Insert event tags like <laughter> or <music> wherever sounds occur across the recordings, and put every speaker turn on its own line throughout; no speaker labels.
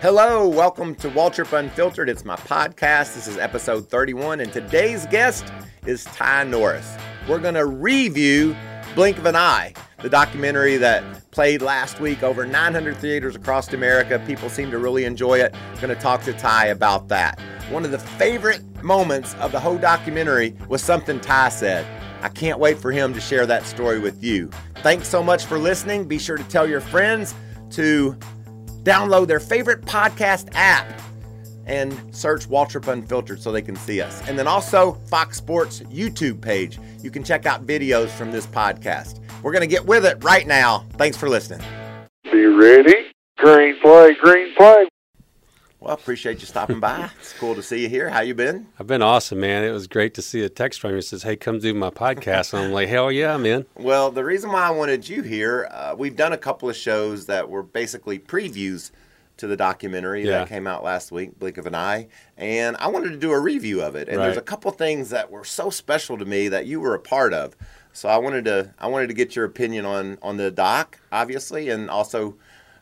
Hello, welcome to Waltrip Unfiltered. It's my podcast. This is episode 31, and today's guest is Ty Norris. We're going to review Blink of an Eye, the documentary that played last week over 900 theaters across America. People seem to really enjoy it. Going to talk to Ty about that. One of the favorite moments of the whole documentary was something Ty said. I can't wait for him to share that story with you. Thanks so much for listening. Be sure to tell your friends to download their favorite podcast app and search Waltrip Unfiltered so they can see us. And then also Fox Sports YouTube page. You can check out videos from this podcast. We're going to get with it right now. Thanks for listening.
Be ready. Green flag, green flag.
Well, appreciate you stopping by. <laughs> It's cool to see you here. How you been?
I've been awesome, man. It was great to see a text from you that says, "Hey, come do my podcast." And I'm like, "Hell yeah, man!"
Well, the reason why I wanted you here, uh, we've done a couple of shows that were basically previews to the documentary
Yeah.
that came out last week, Blink of an Eye, and I wanted to do a review of it. And there's a couple things that were so special to me that you were a part of. So I wanted to I wanted to get your opinion on on the doc, obviously, and also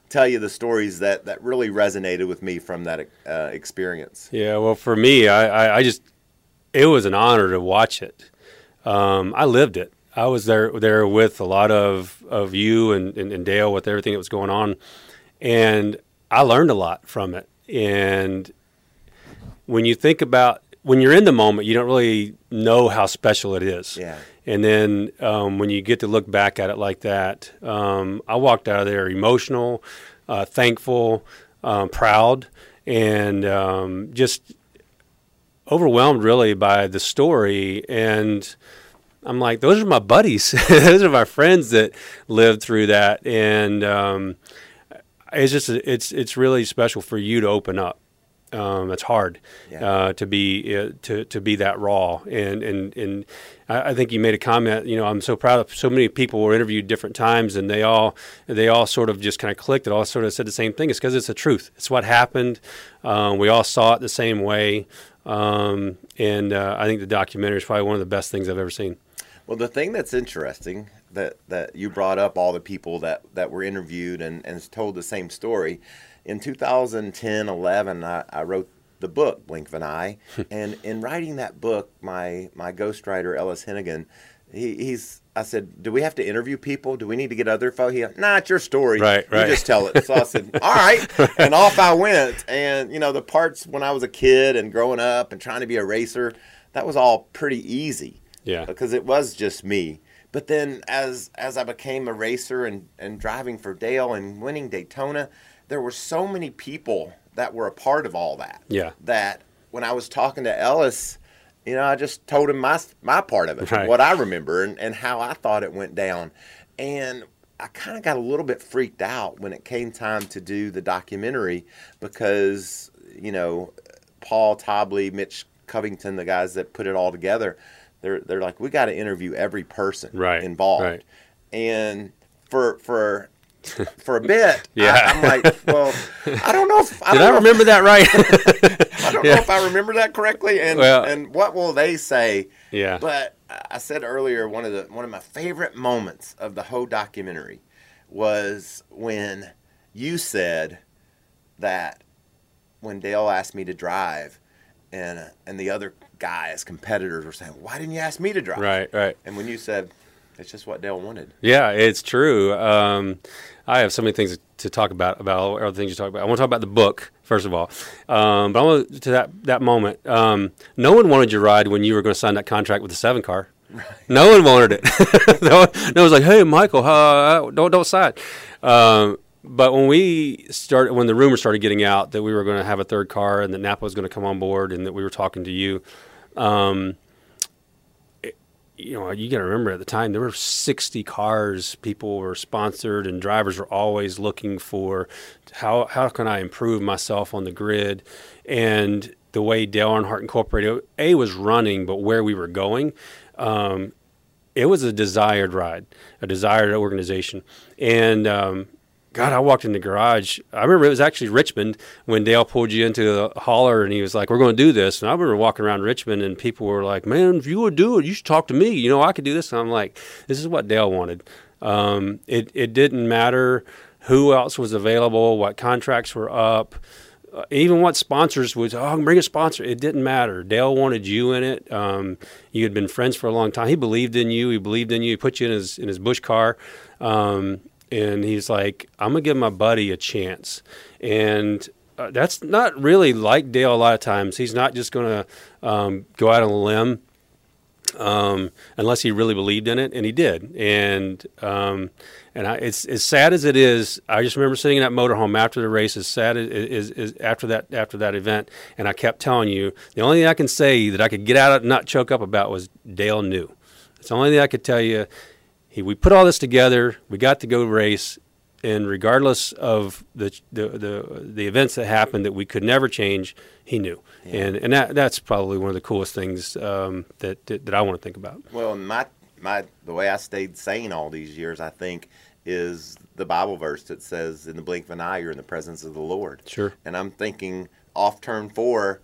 tell you the stories that that really resonated with me from that uh, experience.
Yeah. Well, for me, I, I, I just it was an honor to watch it. Um, I lived it. I was there there with a lot of of you and, and, and Dale with everything that was going on, and I learned a lot from it. And when you think about when you're in the moment, you don't really know how special it is.
Yeah.
And then um, when you get to look back at it like that, um, I walked out of there emotional, uh, thankful, um, proud, and um, just overwhelmed really by the story. And I'm like, those are my buddies. <laughs> those are my friends that lived through that. And um, it's just it's it's really special for you to open up. Um, it's hard
Yeah.
uh, to be uh, to to be that raw, and and and I, I think you made a comment. You know, I'm so proud of so many people were interviewed different times, and they all they all sort of just kind of clicked. It all sort of said the same thing. It's because it's the truth. It's what happened. Um, we all saw it the same way, um, and uh, I think the documentary is probably one of the best things I've ever seen.
Well, the thing that's interesting that that you brought up all the people that that were interviewed and and told the same story. In 2010, 11, I, I wrote the book Blink of an Eye, <laughs> and in writing that book, my my ghostwriter Ellis Henican, he, he's I said, do we have to interview people? Do we need to get other folks? He, nah, it's your story.
Right, right.
You just tell it. So I said, <laughs> all right, and off I went. And you know, the parts when I was a kid and growing up and trying to be a racer, that was all pretty easy
Yeah,
because it was just me. But then as as I became a racer and, and driving for Dale and winning Daytona, there were so many people that were a part of all that.
Yeah.
That when I was talking to Ellis, you know, I just told him my my part of it,
Right.
what I remember and, and how I thought it went down. And I kind of got a little bit freaked out when it came time to do the documentary because, you know, Paul Tobley, Mitch Covington, the guys that put it all together, they're they're like, we got to interview every person
Right,
involved,
right.
and for for <laughs> for a bit,
Yeah.
I, am like, well, I don't know if I
did I
know if-
remember that right? <laughs>
I don't
Yeah.
know if I remember that correctly, and
Well-
and what will they say?
yeah,
But I said earlier, one of the one of my favorite moments of the whole documentary was when you said that when Dale asked me to drive, and uh, and the other guys, competitors, were saying, "Why didn't you ask me to drive?"
right, right.
And when you said, "It's just what Dale wanted,"
Yeah, it's true. Um, I have so many things to talk about about all other things you talk about. I want to talk about the book first of all, um, but I want to that that moment. Um, no one wanted your ride when you were going to sign that contract with the seven car. No one wanted it. <laughs> no, one, no one was like, "Hey, Michael, uh, don't don't sign." Um, but when we started, when the rumors started getting out that we were going to have a third car and that Napa was going to come on board and that we were talking to you, um, you know, you got to remember at the time there were 60 cars. People were sponsored, and drivers were always looking for how how can I improve myself on the grid, and the way Dale Earnhardt Incorporated a was running, but where we were going. Um, it was a desired ride, a desired organization, and um, God, I walked in the garage. I remember it was actually Richmond when Dale pulled you into the hauler and he was like, "We're going to do this." And I remember walking around Richmond and people were like, "Man, if you would do it, you should talk to me. You know, I could do this." And I'm like, "This is what Dale wanted." Um, it it didn't matter who else was available, what contracts were up, uh, even what sponsors was. Oh, bring a sponsor. It didn't matter. Dale wanted you in it. Um, you had been friends for a long time. He believed in you. He believed in you. He put you in his in his Busch car. Um, and he's like, I'm gonna give my buddy a chance, and uh, that's not really like Dale a lot of times. He's not just to um, go out on a limb um, unless he really believed in it, and he did. And um, and I, it's as sad as it is. I just remember sitting in that motorhome after the race. As sad as is after that after that event, and I kept telling you the only thing I can say that I could get out of not choke up about was Dale knew. It's the only thing I could tell you. He, we put all this together. We got to go race, and regardless of the, the the the, events that happened that we could never change, he knew, yeah. and and that that's probably one of the coolest things um, that, that, that I want to think about.
Well, my my the way I stayed sane all these years, I think, is the Bible verse that says, "In the blink of an eye, you're in the presence of the Lord."
Sure.
And I'm thinking off turn four,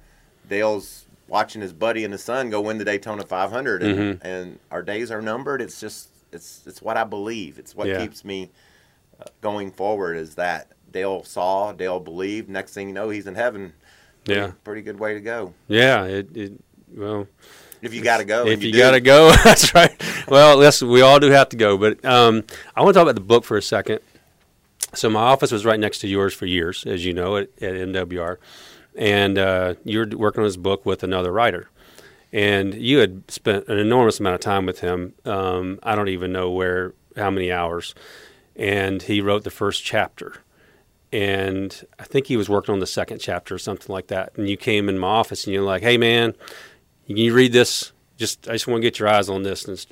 Dale's watching his buddy and his son go win the Daytona 500, and, mm-hmm. and our days are numbered. It's just it's it's what I believe. It's what yeah. keeps me going forward is that Dale saw, Dale believed. Next thing you know, he's in heaven. Pretty,
yeah,
pretty good way to go.
Yeah, it, it well.
If you got to go,
if
you,
you got to go, <laughs> that's right. Well, listen, we all do have to go, but um, I want to talk about the book for a second. So my office was right next to yours for years, as you know, at, at MWR, and uh, you were working on this book with another writer, and you had spent an enormous amount of time with him. Um, I don't even know where, how many hours, and he wrote the first chapter. And I think he was working on the second chapter or something like that. And you came in my office and you're like, "Hey, man, can you read this? Just I just want to get your eyes on this." And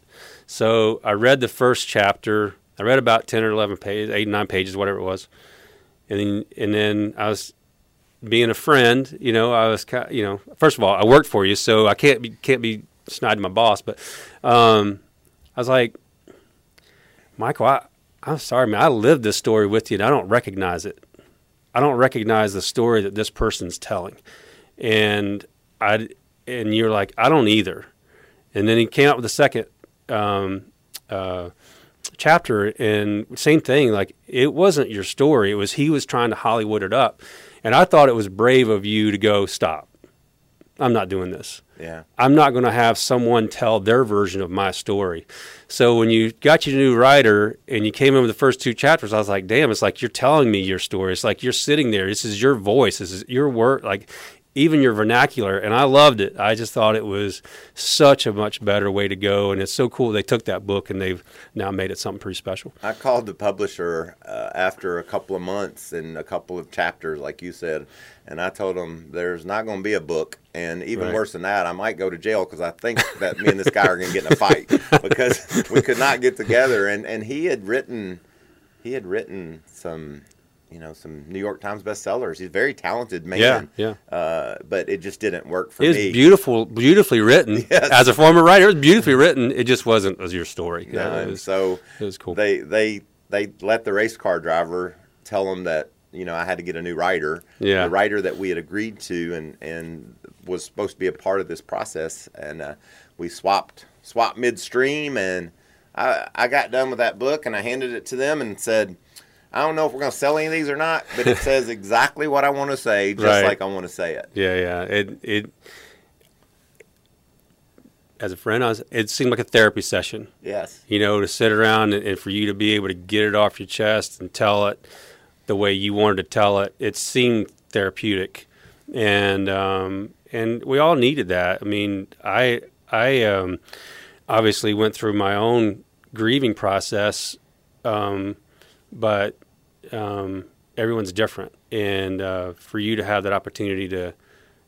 so I read the first chapter. I read about ten or eleven pages, eight nine pages, whatever it was. And then and then I was being a friend. You know, I was you know, first of all, I worked for you, so I can't be can't be snide to my boss. But um, I was like, Michael, I, I'm sorry, man. I lived this story with you, and I don't recognize it. I don't recognize the story that this person's telling, and I and you're like, I don't either. And then he came out with a second um, uh, chapter, and same thing. Like it wasn't your story; it was he was trying to Hollywood it up, and I thought it was brave of you to go stop. I'm not doing this.
Yeah.
I'm not going to have someone tell their version of my story. So when you got your new writer and you came in with the first two chapters, I was like, damn, it's like you're telling me your story. It's like you're sitting there. This is your voice. This is your work. Like even your vernacular, and I loved it. I just thought it was such a much better way to go, and it's so cool they took that book and they've now made it something pretty special.
I called the publisher uh, after a couple of months and a couple of chapters, like you said, and I told them there's not going to be a book, and even right. worse than that, I might go to jail because I think that me and this guy are going to get in a fight <laughs> because we could not get together, and and he had written, he had written some you know some New York Times bestsellers. He's a very talented man.
Yeah, yeah.
Uh, but it just didn't work for me.
it was
me.
beautiful, beautifully written. <laughs> Yes. As a former writer, it was beautifully written. It just wasn't as your story.
No,
yeah,
it was, so
it was cool.
They they they let the race car driver tell them that you know I had to get a new writer.
Yeah.
The writer that we had agreed to and and was supposed to be a part of this process, and uh, we swapped swapped midstream, and I I got done with that book, and I handed it to them and said I don't know if we're going to sell any of these or not, but it <laughs> says exactly what I want to say, just right. like I want to say it.
Yeah, yeah. It it as a friend, I was, it seemed like a therapy session.
Yes.
You know, to sit around and, and, for you to be able to get it off your chest and tell it the way you wanted to tell it, it seemed therapeutic, and um, and we all needed that. I mean, I I um, obviously went through my own grieving process. Um, but um, everyone's different, and uh, for you to have that opportunity to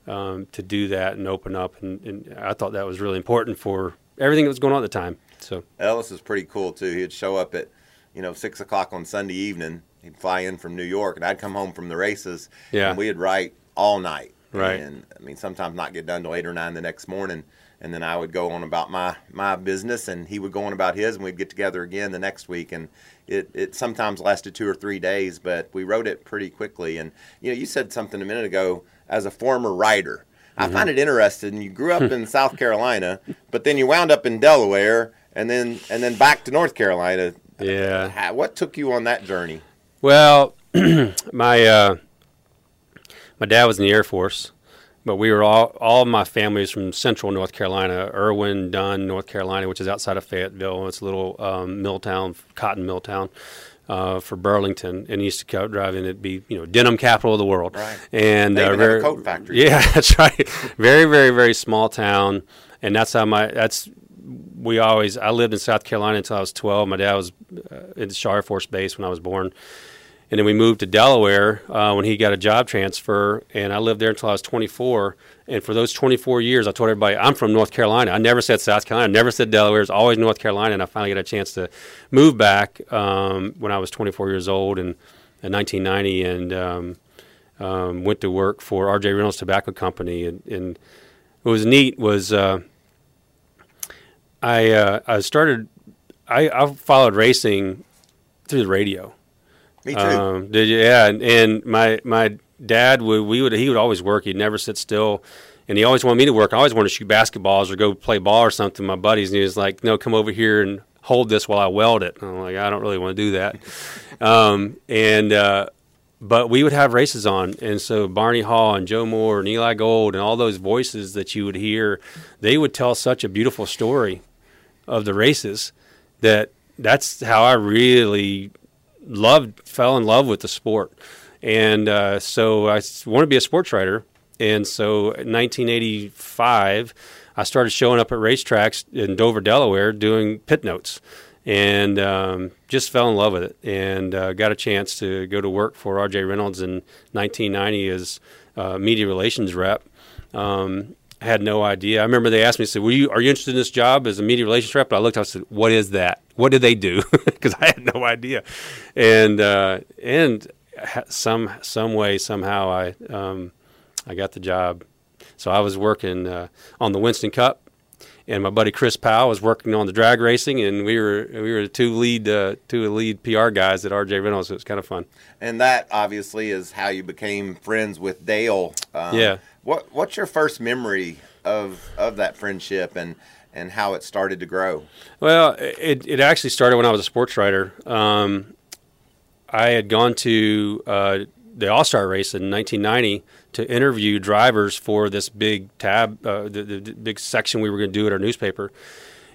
um, to do that and open up, and, and, I thought that was really important for everything that was going on at the time. So
Ellis is pretty cool too. He'd show up at you know six o'clock on Sunday evening. He'd fly in from New York, and I'd come home from the races.
Yeah,
and we'd write all night.
Right.
And I mean, sometimes not get done till eight or nine the next morning and then I would go on about my my business, and he would go on about his, and we'd get together again the next week, and it it sometimes lasted two or three days, but we wrote it pretty quickly. And you know, you said something a minute ago as a former writer. I mm-hmm. find it interesting. You grew up <laughs> in South Carolina, but then you wound up in Delaware, and then and then back to North Carolina.
Yeah.
How, what took you on that journey?
Well, <clears throat> my uh, my dad was in the Air Force, but we were all all of my family is from Central North Carolina, Erwin, Dunn, North Carolina, which is outside of Fayetteville. It's a little um, mill town, cotton mill town. Uh, for Burlington, and used to go driving. It'd be you know denim capital of the world,
Right.
and
They
uh,
even have a
very,
coat factory.
Yeah, <laughs> that's right. very, very, very small town, and that's how my that's we always. I lived in South Carolina until I was twelve. My dad was uh, in the Shaw Air Force Base when I was born, and then we moved to Delaware uh, when he got a job transfer, and I lived there until I was twenty four. And for those twenty four years, I told everybody I'm from North Carolina. I never said South Carolina. I never said Delaware. It's always North Carolina. And I finally got a chance to move back um, when I was twenty four years old in, in nineteen ninety, and um, um, went to work for R.J. Reynolds Tobacco Company, and, and what was neat was uh, I uh, I started I, I followed racing through the radio.
Me too.
Um, did you? Yeah, and, and my my dad would we would he would always work. He'd never sit still, and he always wanted me to work. I always wanted to shoot basketballs or go play ball or something. My buddies, and he was like, "No, come over here and hold this while I weld it." And I'm like, "I don't really want to do that." <laughs> um, and uh, but we would have races on, and so Barney Hall and Joe Moore and Eli Gold and all those voices that you would hear, they would tell such a beautiful story of the races that that's how I really loved, fell in love with the sport. And uh, so I wanted to be a sports writer. And so in 1985, I started showing up at racetracks in Dover, Delaware, doing pit notes. And um, just fell in love with it, and uh, got a chance to go to work for R.J. Reynolds in 1990 as uh, media relations rep. Um, had no idea. I remember they asked me, said, "Were you are you interested in this job as a media relations rep?" And I looked, I said, "What is that? What do they do?" <laughs> Because I had no idea. And uh, and some some way somehow I um, I got the job. So I was working uh, on the Winston Cup, and my buddy Chris Powell was working on the drag racing, and we were we were the two lead uh, two lead PR guys at RJ Reynolds. So it was kind of fun.
and that obviously is how you became friends with Dale. Um,
Yeah.
What What's your first memory of of that friendship and and how it started to grow?
Well, it, it actually started when I was a sports writer. Um, I had gone to uh, the All Star race in 1990 to interview drivers for this big tab, uh, the, the, big section we were going to do at our newspaper.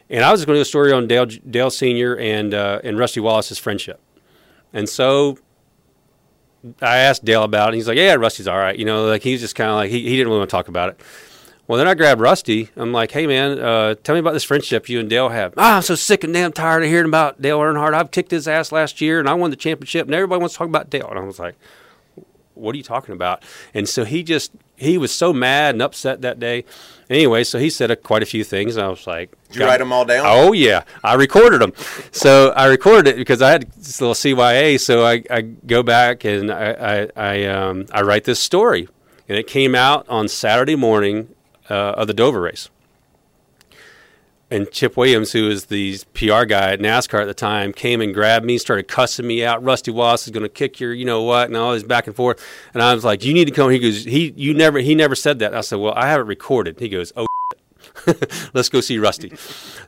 And I was going to do a story on Dale, Dale Sr. and, uh, and Rusty Wallace's friendship. And so I asked Dale about it. And he's like, yeah, Rusty's all right. You know, like he's just kind of like, he, he didn't really want to talk about it. Well, then I grabbed Rusty. I'm like, hey, man, uh, tell me about this friendship you and Dale have. Ah, I'm so sick and damn tired of hearing about Dale Earnhardt. I've kicked his ass last year and I won the championship and everybody wants to talk about Dale. And I was like, what are you talking about? And so he just, he was so mad and upset that day. Anyway, so he said uh, quite a few things. And I was like,
Did you write them all down?
Oh yeah, I recorded them. so I recorded it because I had this little CYA. So I, I go back and I I I, um, I write this story, and it came out on Saturday morning uh, of the Dover race. And Chip Williams, who was the PR guy at NASCAR at the time, came and grabbed me, started cussing me out. Rusty Wallace is going to kick your, you know what, and all this back and forth. And I was like, "You need to come." He goes, "He, you never, he never said that." I said, "Well, I have it recorded." He goes, "Oh." <laughs> let's go see Rusty.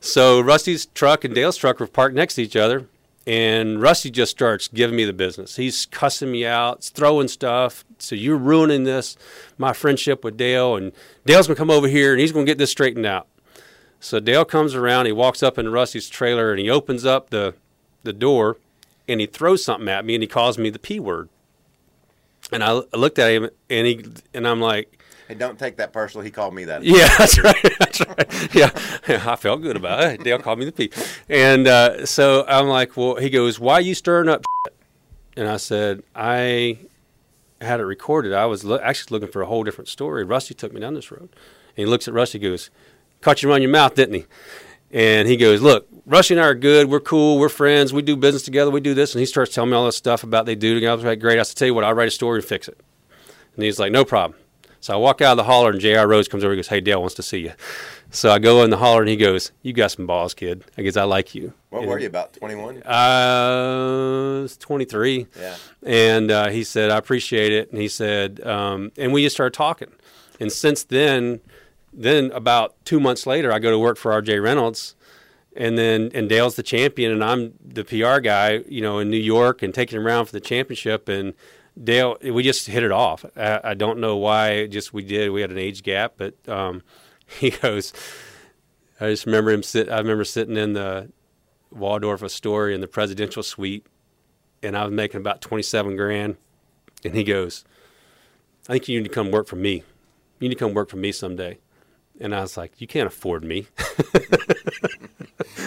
So Rusty's truck and Dale's truck were parked next to each other, and Rusty just starts giving me the business. He's cussing me out, throwing stuff. So you're ruining this, my friendship with Dale, and Dale's gonna come over here and he's gonna get this straightened out. So Dale comes around, he walks up into Rusty's trailer and he opens up the the door and he throws something at me and he calls me the P word. And I, I looked at him and he and I'm like,
Hey, don't take that personal. He called me that.
yeah, <laughs> that's right. That's right. Yeah, I felt good about it. Dale called me the P. And uh, so I'm like, well, he goes, why are you stirring up? shit?" And I said, I had it recorded. I was lo- actually looking for a whole different story. Rusty took me down this road. And he looks at Rusty, goes, caught you run your mouth, didn't he? And he goes, look, Rusty and I are good. We're cool. We're friends. We do business together. We do this. And he starts telling me all this stuff about they do together. I was like, great. I said, tell you what, I'll write a story and fix it. And he's like, no problem. So I walk out of the hauler, and J.R. Rhodes comes over and goes, Hey, Dale wants to see you. So I go in the hauler, and he goes, You got some balls, kid. I guess I like you.
What were you about? Twenty one.
Uh, it's 23.
Yeah.
And uh, he said, I appreciate it. And he said, um, and we just started talking. And since then, then about two months later, I go to work for R.J. Reynolds. and then and Dale's the champion, and I'm the PR guy, you know, in New York and taking him around for the championship. And Dale, we just hit it off. I, I don't know why, just we did. We had an age gap, but um, <laughs> he goes. I just remember him sit. I remember sitting in the Waldorf Astoria in the presidential suite, and I was making about twenty seven grand, and he goes, "I think you need to come work for me. You need to come work for me someday." And I was like, "You can't afford me." <laughs>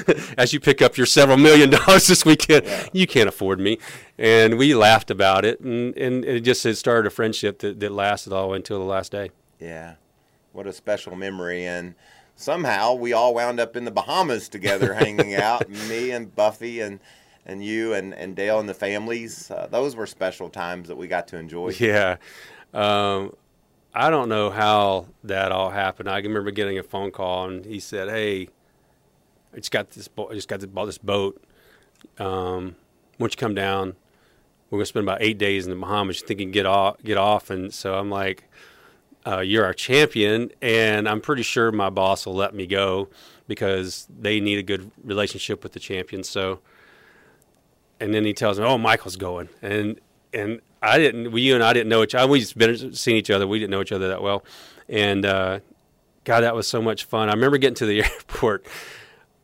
<laughs> As you pick up your several million <laughs> dollars this weekend,
Yeah.
you can't afford me. And we laughed about it, and, and it just it started a friendship that, that lasted all until the last day.
Yeah. What a special memory. And somehow we all wound up in the Bahamas together <laughs> hanging out. Me and Buffy and and you and, and Dale and the families. Uh, those were special times that we got to enjoy.
Yeah. Um, I don't know how that all happened. I can remember getting a phone call and he said, "Hey, I just got this. Bo- I just got this, bought this boat. Um, don't you come down? We're gonna spend about eight days in the Bahamas. You get off? Get off?" And so I'm like, uh, "You're our champion, and I'm pretty sure my boss will let me go because they need a good relationship with the champion." So and then he tells me, "Oh, Michael's going," and and I didn't. We you and I didn't know each. other. We just been seen each other. We didn't know each other that well, and uh, God, that was so much fun. I remember getting to the <laughs> airport.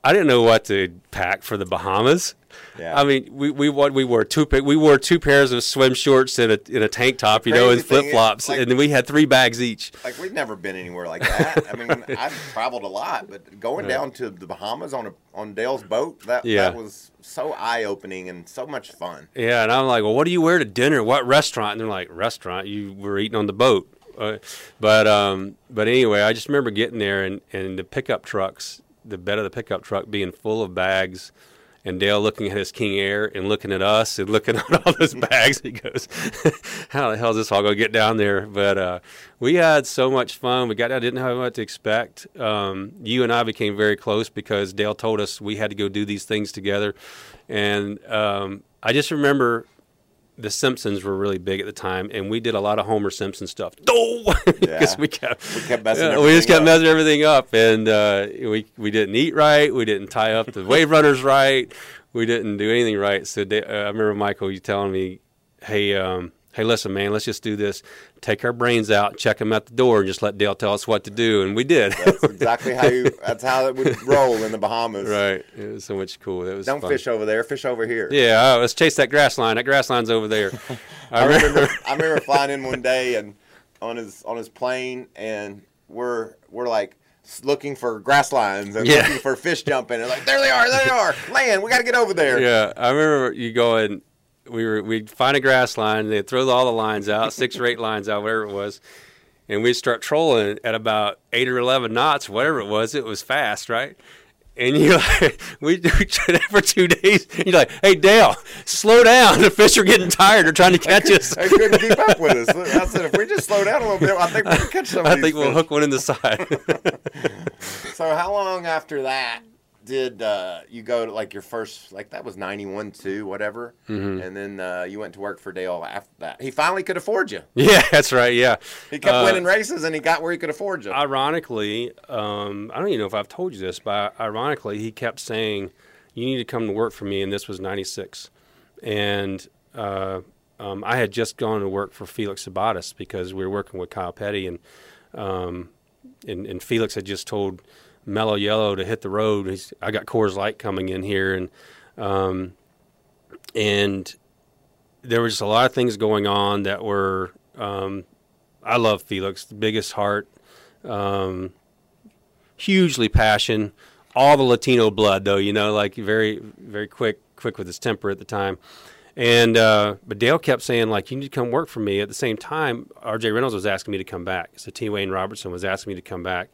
I didn't know what to pack for the Bahamas.
Yeah.
I mean, we we what we wore two we wore two pairs of swim shorts and a in a tank top, you know, and flip flops,
like-
and then we had three bags each.
Like we've never been anywhere like that. I mean, <laughs> I've traveled a lot, but going down to the Bahamas on a on Dale's boat that
Yeah.
that was so eye opening and so much fun.
Yeah, and I'm like, well, what do you wear to dinner? What restaurant? And they're like, restaurant. You were eating on the boat. Uh, but um, but anyway, I just remember getting there and, and the pickup trucks, the bed of the pickup truck being full of bags, and Dale looking at his King Air and looking at us and looking <laughs> at all those bags. He goes, <laughs> "How the hell is this all going to get down there?" But uh, we had so much fun. We got I didn't know what to expect. Um, you and I became very close because Dale told us we had to go do these things together, and um, I just remember the Simpsons were really big at the time, and we did a lot of Homer Simpson stuff. <laughs> Oh, because
Yeah.
we kept
We kept messing
we just kept
up.
messing everything up, and uh, we we didn't eat right. We didn't tie up the wave runners right. We didn't do anything right. So they, uh, I remember Michael, you telling me, "Hey, um, hey, listen, man, let's just do this. Take our brains out, check them at the door, and just let Dale tell us what to do." And we did.
That's exactly how you. <laughs> That's how it would roll in the Bahamas.
right. It was so much cool. That was
Don't
fun.
fish over there. Fish over here.
Yeah, oh, let's chase that grass line. That grass line's over there. <laughs>
I remember I remember flying in one day and on his on his plane and we're we're like looking for grass lines and
Yeah.
looking for fish jumping and like there they are there they are land we got to get over there
Yeah, I remember you going. We were we'd find a grass line. They'd throw all the lines out, six or eight lines out, whatever it was, and we'd start trolling at about eight or eleven knots, whatever it was. It was fast, right? And you like <laughs> we we tried that for two days. You're like, "Hey Dale, slow down. The fish are getting tired. They're trying to <laughs> catch us."
they couldn't keep up with us I said if we just slow down a little bit I think we can catch <laughs> some of
I think we'll
fish."
hook one in the side.
so how long after that did uh, you go to like your first like that was 91 2 whatever.
Mm-hmm.
and then uh, you went to work for Dale after that. He finally could afford you. <laughs>
Yeah, that's right. Yeah,
he kept
Uh,
winning races and he got where he could afford you.
ironically, um, I don't even know if I've told you this, but ironically, he kept saying, "You need to come to work for me," and this was '96, and uh, um, I had just gone to work for Felix Sabates because we were working with Kyle Petty, and um, and, and Felix had just told Mellow Yellow to hit the road. He's, I got Coors Light coming in here, and um, and there was just a lot of things going on that were. Um, I love Felix, the biggest heart, um, hugely passion, all the Latino blood though, you know, like very, very quick, quick with his temper at the time. And uh, but Dale kept saying like, you need to come work for me. At the same time, R.J. Reynolds was asking me to come back. So T. Wayne Robertson was asking me to come back.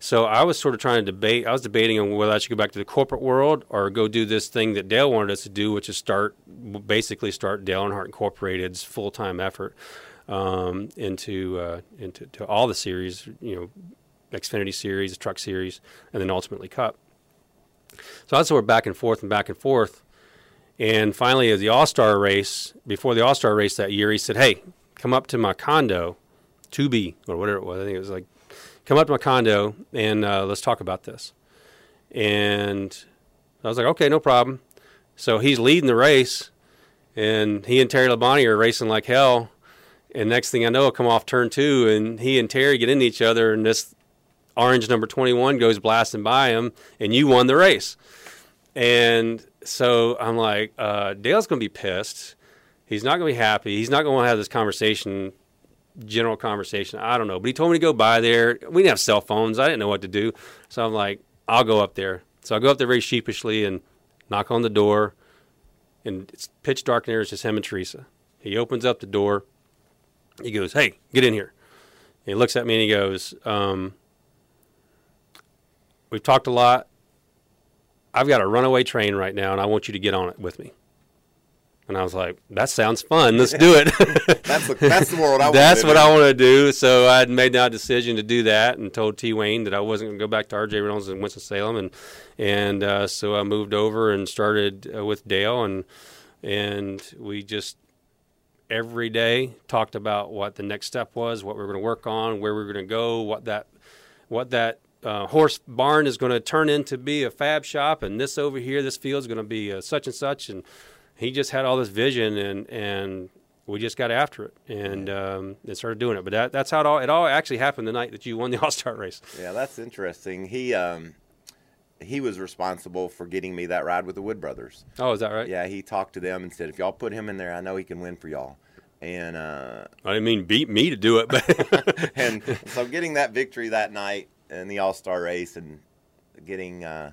So I was sort of trying to debate. I was debating on whether I should go back to the corporate world or go do this thing that Dale wanted us to do, which is start basically start Dale Earnhardt Incorporated's full time effort um, into uh, into to all the series, you know, Xfinity series, Truck series, and then ultimately Cup. So that's sort of back and forth and back and forth. And finally, at the All Star race, before the All Star race that year, he said, "Hey, come up to my condo, 2B or whatever it was. I think it was like, come up to my condo and uh, let's talk about this." And I was like, okay, no problem. So he's leading the race, and he and Terry Labonte are racing like hell. And next thing I know, I come off turn two, and he and Terry get into each other, and this orange number 21 goes blasting by him, and you won the race. And so I'm like, uh, Dale's going to be pissed. He's not going to be happy. He's not going to have this conversation, general conversation. I don't know. But he told me to go by there. We didn't have cell phones. I didn't know what to do. So I'm like, I'll go up there. So I go up there very sheepishly and knock on the door. And it's pitch dark in there. It's just him and Teresa. He opens up the door. He goes, Hey, get in here. And he looks at me and he goes, um, We've talked a lot. I've got a runaway train right now, and I want you to get on it with me. And I was like, that sounds fun. Let's do it. <laughs>
That's the, that's the world I
That's what
to
I want to do. So I had made that decision to do that and told T. Wayne that I wasn't going to go back to RJ Reynolds in Winston-Salem. And, and uh, so I moved over and started uh, with Dale. And, and we just every day talked about what the next step was, what we were going to work on, where we were going to go, what that, what that uh, horse barn is going to turn into be a fab shop, and this over here, this field is going to be uh, such and such, and he just had all this vision, and and we just got after it, and um, and started doing it. But that, that's how it all it all actually happened the night that you won the <laughs> All Star race.
Yeah, that's interesting. He um, he was responsible for getting me that ride with the Wood Brothers.
Oh, is that right?
Yeah, he talked to them and said, if y'all put him in there, I know he can win for y'all. And uh,
I didn't mean beat me to do it, but <laughs>
and <laughs> so getting that victory that night in the All Star race and getting uh,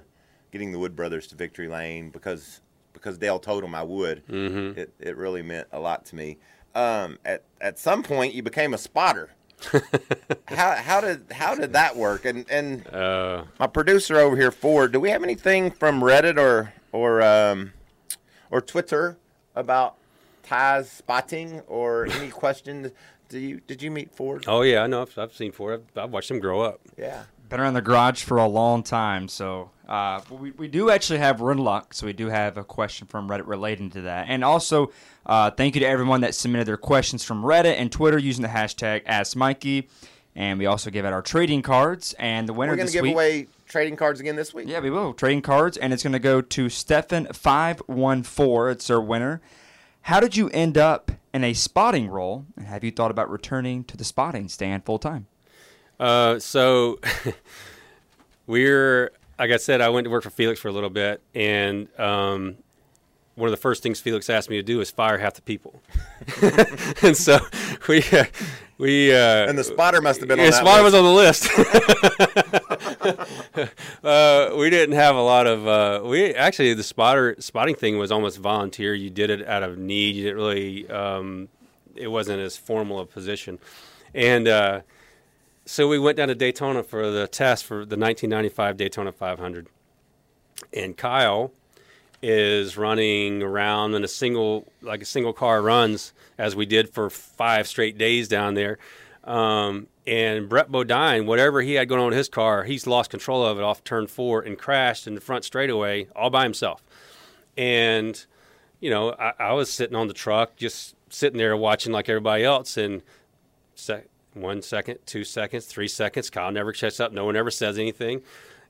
getting the Wood Brothers to victory lane because because Dale told him I would.
Mhm.
It it really meant a lot to me. Um, at at some point, you became a spotter. <laughs> how how did how did that work? And and
uh,
my producer over here, Ford. Do we have anything from Reddit or or um, or Twitter about Ty's spotting or any <laughs> questions? Do you did you meet Ford?
oh yeah, I know. I've, I've seen Ford. I've, I've watched him grow up.
Yeah.
Been around the garage for a long time, so uh, we, we do actually have run luck, so we do have a question from Reddit relating to that. And also, uh, thank you to everyone that submitted their questions from Reddit and Twitter using the hashtag AskMikey. And we also give out our trading cards, and the winner
We're gonna
this
give
week.
away trading cards again this week.
Yeah, we will. Trading cards, and it's going to go to Stefan514. It's our winner. How did you end up in a spotting role, and have you thought about returning to the spotting stand full time?
Uh, so <laughs> we're like I said, I went to work for Felix for a little bit, and um, one of the first things Felix asked me to do is fire half the people. <laughs> and so <laughs> we uh, we uh,
And the spotter must have been that
Spotter
list.
was on the list. uh, we didn't have a lot of. Uh, we actually the spotter spotting thing was almost volunteer. You did it out of need. You didn't really. Um, it wasn't as formal a position, and uh, so we went down to Daytona for the test for the 1995 Daytona 500, and Kyle is running around in a single like a single car runs as we did for five straight days down there. Um, and Brett Bodine, whatever he had going on with his car, he's lost control of it off turn four and crashed in the front straightaway all by himself. And you know, I, I was sitting on the truck, just sitting there watching like everybody else, and one second, two seconds, three seconds. Kyle never checks up. No one ever says anything,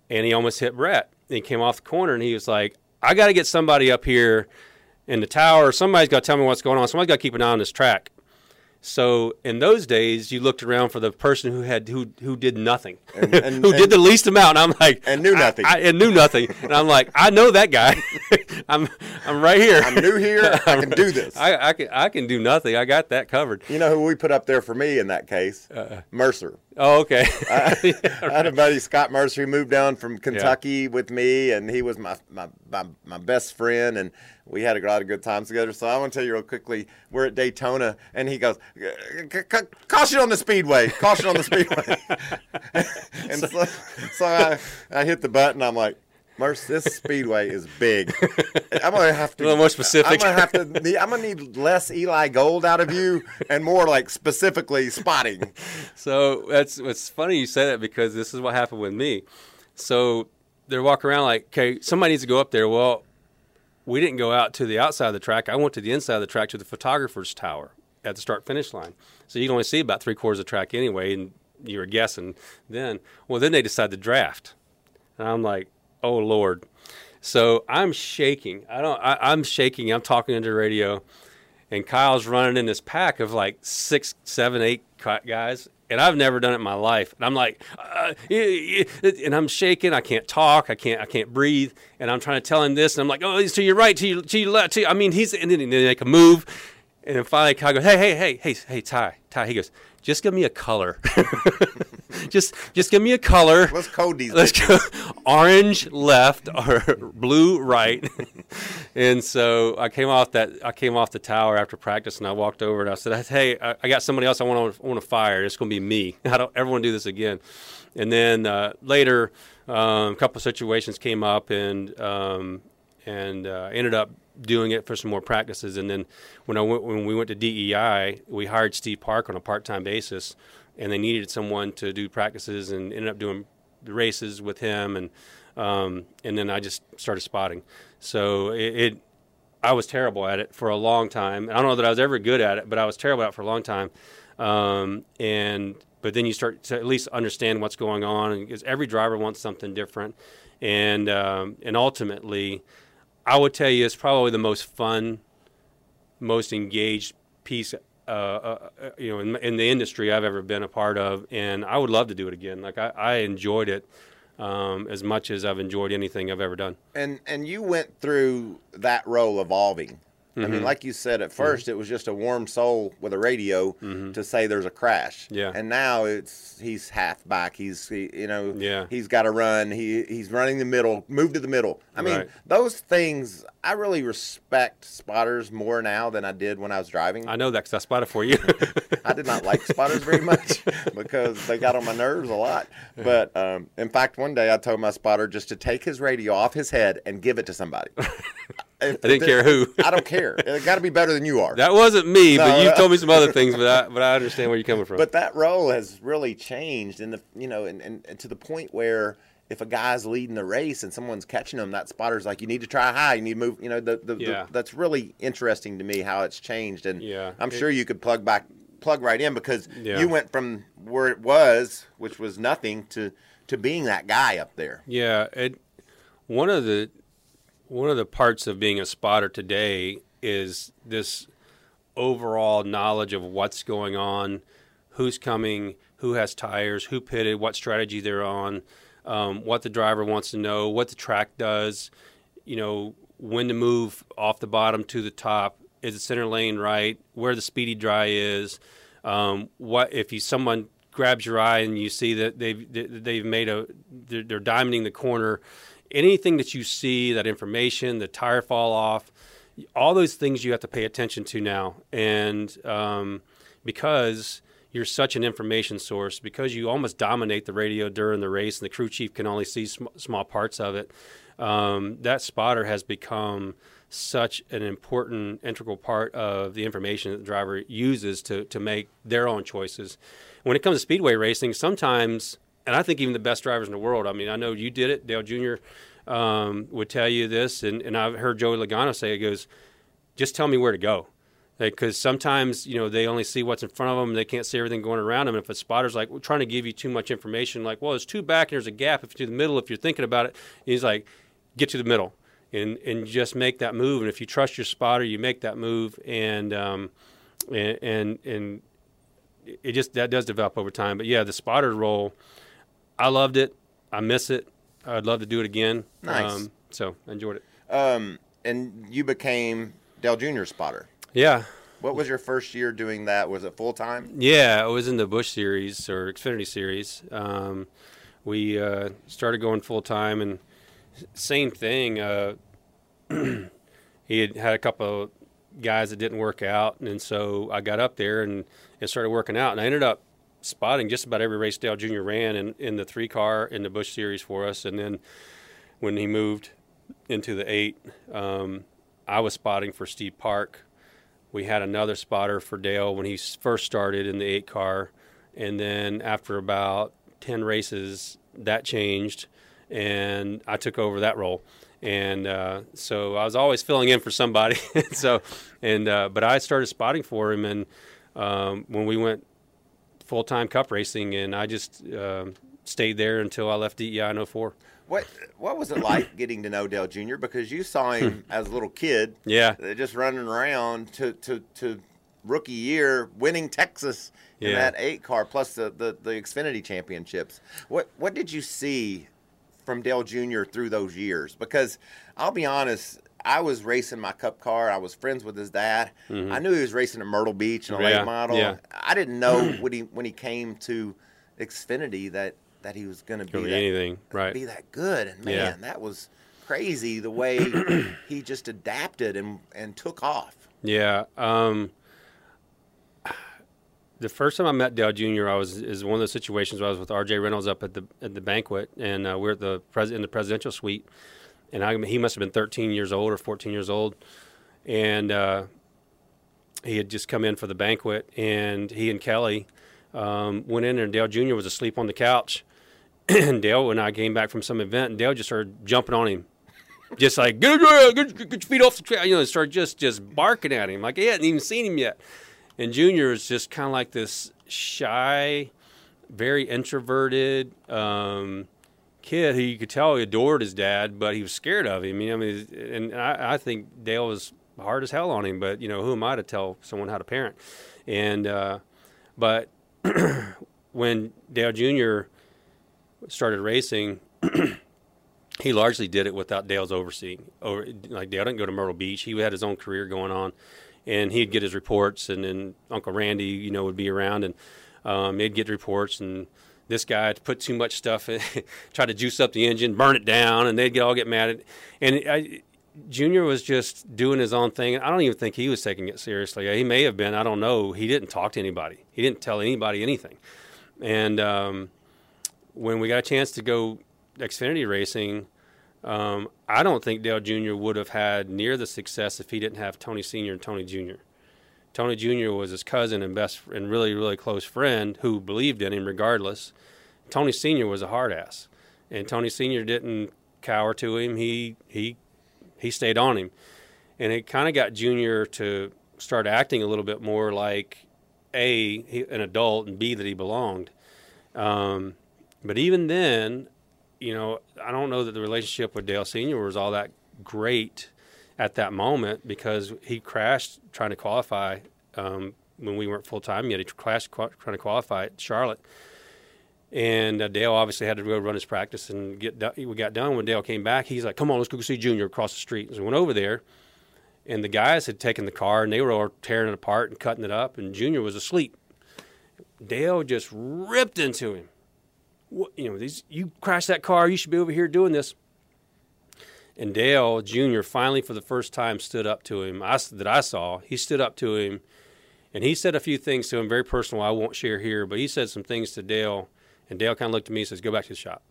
and he almost hit Brett. And he came off the corner, and he was like, "I got to get somebody up here in the tower. Somebody's got to tell me what's going on. Somebody's got to keep an eye on this track." So in those days, you looked around for the person who had who who did nothing,
And- and- <laughs>
who
and-
did the least amount. And I'm like,
And knew
I-
nothing.
I, and knew nothing. and I'm like, I know that guy. <laughs> <laughs> I'm I'm right here.
I'm new here. I can do <laughs> this.
I, I can I can do nothing. I got that covered.
You know who we put up there for me in that case?
Uh,
Mercer.
Oh, okay. <laughs>
I, I had a buddy, Scott Mercer, who moved down from Kentucky with me, and he was my, my, my, my best friend, and we had a lot of good times together. So I want to tell you real quickly, we're at Daytona, and he goes, "C- c- caution on the speedway, caution on the speedway. and so, so I, I hit the button, I'm like, Merce, this speedway is big. I'm gonna have to
A little more specific.
I'm gonna have to. need- I'm gonna need less Eli Gold out of you, and more like specifically spotting.
So that's it's funny you say that because this is what happened with me. So they're walking around like, okay, somebody needs to go up there. Well, we didn't go out to the outside of the track. I went to the inside of the track to the photographer's tower at the start finish line. So you can only see about three quarters of the track anyway, and you were guessing then. Well, then they decide to draft, and I'm like, oh lord. So I'm shaking. I don't. I, I'm shaking. I'm talking into the radio, and Kyle's running in this pack of like six, seven, eight guys, and I've never done it in my life. And I'm like, uh, and I'm shaking. I can't talk. I can't. I can't breathe. And I'm trying to tell him this, and I'm like, oh, he's to your right, to your, to your left. To your, I mean, he's and then they make a move, and then finally Kyle goes, hey, hey, hey, hey, hey, Ty, Ty. He goes, just give me a color. <laughs> just, just give me a color.
Let's code these.
Let's go <laughs> orange left or <laughs> blue right. and so I came off that I came off the tower after practice and I walked over and I said, "Hey, I, I got somebody else I want to want to fire. It's going to be me. I don't ever want to do this again." And then uh, later, um, a couple of situations came up and um, and uh, ended up doing it for some more practices. And then when I went, when we went to DEI, we hired Steve Park on a part time basis, and they needed someone to do practices and ended up doing the races with him and um, and then I just started spotting. So it, it, I was terrible at it for a long time. I don't know that I was ever good at it, but I was terrible at it for a long time. Um, and but then you start to at least understand what's going on because every driver wants something different, and um, and ultimately, I would tell you it's probably the most fun, most engaged piece. Uh, uh, uh, you know, in, in the industry I've ever been a part of, and I would love to do it again. Like I, I enjoyed it um, as much as I've enjoyed anything I've ever done.
And and you went through that role evolving. I
Mm-hmm.
mean, like you said at 1st it was just a warm soul with a radio to say there's a crash.
Mm-hmm. Yeah.
And now it's he's half back. He's he, you know
Yeah.
he's got to run. He he's running the middle. Move to the middle. I mean,
Right.
those things I really respect spotters more now than I did when I was driving.
I know that because I spotted for you. <laughs>
I did not like spotters very <laughs> much because they got on my nerves a lot. But um, in fact, one day I told my spotter just to take his radio off his head and give it to somebody. <laughs>
I didn't care who.
I don't care. <laughs> It got to be better than you are.
That wasn't me,
No,
but you told me some other things. But I, <laughs> but I understand where you're coming from.
but that role has really changed, in the you know, and, and, and to the point where if a guy's leading the race and someone's catching him, that spotter's like, you need to try high, you need to move. You know, the, the,
Yeah.
the that's really interesting to me how it's changed, and
Yeah.
I'm
It-
sure you could plug back, plug right in because
Yeah.
you went from where it was, which was nothing, to to being that guy up there.
yeah, it, one of the one of the parts of being a spotter today is this overall knowledge of what's going on, who's coming, who has tires, who pitted, what strategy they're on, um, what the driver wants to know, what the track does, you know, when to move off the bottom to the top, is the center lane right, where the speedy dry is, um, what if you someone grabs your eye and you see that they've they've made a they're, they're diamonding the corner, anything that you see that information, the tire fall off, all those things you have to pay attention to now, and um, because you're such an information source, because you almost dominate the radio during the race, and the crew chief can only see sm- small parts of it. Um, that spotter has become such an important, integral part of the information that the driver uses to to make their own choices. When it comes to speedway racing, sometimes, and I think even the best drivers in the world. I mean, I know you did it, Dale Jr. Um, would tell you this, and, and I've heard Joey Logano say it goes, just tell me where to go. Because sometimes you know they only see what's in front of them, they can't see everything going around them. And if a spotter's like we're trying to give you too much information, like well, there's two back, and there's a gap. If you're to the middle, if you're thinking about it, he's like, get to the middle, and and just make that move. And if you trust your spotter, you make that move, and um, and and, and it just that does develop over time. But yeah, the spotter role, I loved it. I miss it. I'd love to do it again.
Nice.
so I enjoyed it.
Um, and you became Dale Jr. spotter.
Yeah,
What was your first year doing that? Was it full time?
Yeah, I was in the Busch series or Xfinity series. Um, we uh, started going full time, and same thing. Uh, <clears throat> he had had a couple of guys that didn't work out, and so I got up there and it started working out, and I ended up spotting just about every race Dale Jr. ran in, in the three car in the Busch series for us, and then when he moved into the eight, um, I was spotting for Steve Park. We had another spotter for Dale when he first started in the eight car, and then after about ten races, that changed, and I took over that role. And uh, so I was always filling in for somebody. <laughs> so, and uh, but I started spotting for him, and um, when we went full time cup racing, and I just um stayed there until I left DEI in 04.
What what was it like getting to know Dale Jr. Because you saw him <laughs> as a little kid,
Yeah.
uh, just running around to to, to rookie year, winning Texas in
Yeah.
that eight car plus the, the the Xfinity championships. What what did you see from Dale Jr. through those years? Because I'll be honest. I was racing my Cup car. I was friends with his dad. I knew he was racing at Myrtle Beach and a
Mm-hmm. Yeah,
late model.
yeah.
I didn't know <clears throat> when he when he came to Xfinity that that he was going to be
be
that,
anything, right?
be that good. And man,
Yeah.
that was crazy the way <clears throat> he just adapted and and took off.
Yeah. Um, the first time I met Dale Jr., I was is one of those situations where I was with R.J. Reynolds up at the at the banquet, and uh, we're at the pres- in the presidential suite, and I, he must have been 13 years old or 14 years old, and uh, he had just come in for the banquet, and he and Kelly um, went in and Dale Jr. was asleep on the couch, <clears throat> and Dale and I came back from some event, and Dale just started jumping on him just like get, get, get, get your feet off the track, you know, and start just just barking at him like he hadn't even seen him yet. And Junior is just kind of like this shy, very introverted um, kid who you could tell he adored his dad, but he was scared of him. I mean, I mean, and I, I think Dale was hard as hell on him, but you know, who am I to tell someone how to parent? And uh, but <clears throat> when Dale Junior started racing <clears throat> he largely did it without Dale's overseeing. Over like Dale didn't go to Myrtle Beach. He had his own career going on, and he'd get his reports, and then Uncle Randy, you know, would be around, and um, they'd get reports, and this guy to put too much stuff in, <laughs> try to juice up the engine, burn it down, and they'd get all get mad at. And I, Junior was just doing his own thing. I don't even think he was taking it seriously. He may have been. I don't know. He didn't talk to anybody. He didn't tell anybody anything. And um, when we got a chance to go Xfinity racing, um, I don't think Dale Jr. would have had near the success if he didn't have Tony Sr. and Tony Jr. Tony Jr. was his cousin and best and really really close friend who believed in him regardless. Tony Sr. was a hard ass, and Tony Sr. didn't cower to him. He he he stayed on him, and it kind of got Junior to start acting a little bit more like a he, an adult and b that he belonged. Um, but even then, you know, I don't know that the relationship with Dale Senior was all that great at that moment because he crashed trying to qualify um, when we weren't full time yet. He crashed qu- trying to qualify at Charlotte. And uh, Dale obviously had to go run his practice and get. We got done when Dale came back. He's like, "Come on, let's go see Junior across the street." So we went over there, and the guys had taken the car and they were all tearing it apart and cutting it up, and Junior was asleep. Dale just ripped into him. What, you know, these you crashed that car. You should be over here doing this. And Dale Jr. finally, for the first time, stood up to him. I, that I saw, he stood up to him, and he said a few things to him, very personal. I won't share here, but he said some things to Dale, and Dale kind of looked at me and says, "Go back to the shop."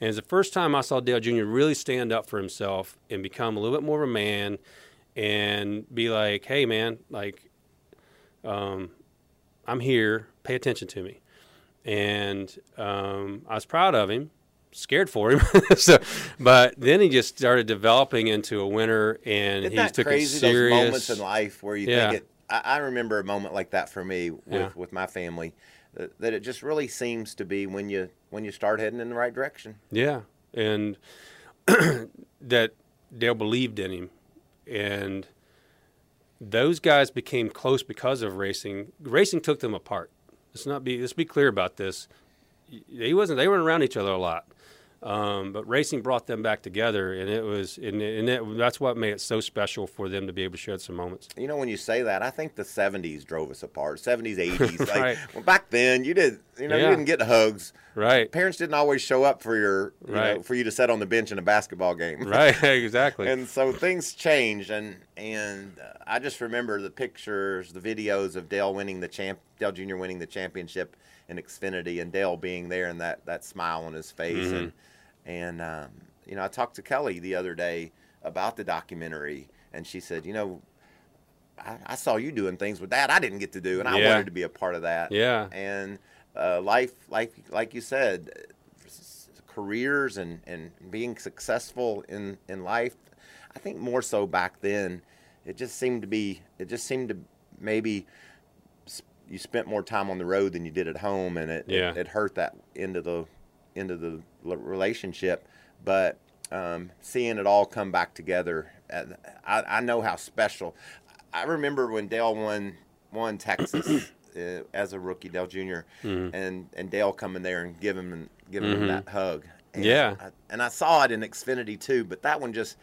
And it's the first time I saw Dale Jr. really stand up for himself and become a little bit more of a man, and be like, "Hey, man, like, um, I'm here. Pay attention to me." And um, I was proud of him scared for him. <laughs> so, but then he just started developing into a winner, and
Isn't
he took
crazy?
it serious.
Those moments in life where you
Yeah.
think it. I, I remember a moment like that for me with,
Yeah.
with my family. That, that it just really seems to be when you when you start heading in the right direction.
Yeah, and <clears throat> that Dale believed in him, and those guys became close because of racing. Racing took them apart. Let's not be let's be clear about this. He wasn't. They weren't around each other a lot. Um, but racing brought them back together, and it was, and, and it, that's what made it so special for them to be able to share some moments.
You know, when you say that, I think the '70s drove us apart. '70s, '80s. <laughs> Like
Right.
well, back then, you did. You know,
Yeah.
you didn't get hugs.
Right,
Parents didn't always show up for your, you know,
Right.
for you to sit on the bench in a basketball game.
right, <laughs> <laughs> exactly.
and so things changed and and uh, I just remember the pictures, the videos of Dale winning the champ, Dale Jr. winning the championship in Xfinity, and Dale being there and that that smile on his face,
Mm-hmm.
and and um, you know I talked to Kelly the other day about the documentary, and she said, you know. I, I saw you doing things with that I didn't get to do, and I
Yeah.
wanted to be a part of that.
Yeah.
And uh, life, like like you said, careers and, and being successful in, in life, I think more so back then, it just seemed to be, it just seemed to maybe you spent more time on the road than you did at home, and it,
Yeah.
it, it hurt that end of the into the l- relationship, but um, seeing it all come back together, I, I know how special. I remember when Dale won won Texas <clears throat> uh, as a rookie, Dale junior
Mm-hmm.
and and Dale coming there and giving him giving him that hug. And
Yeah.
I, and I saw it in Xfinity too, but that one just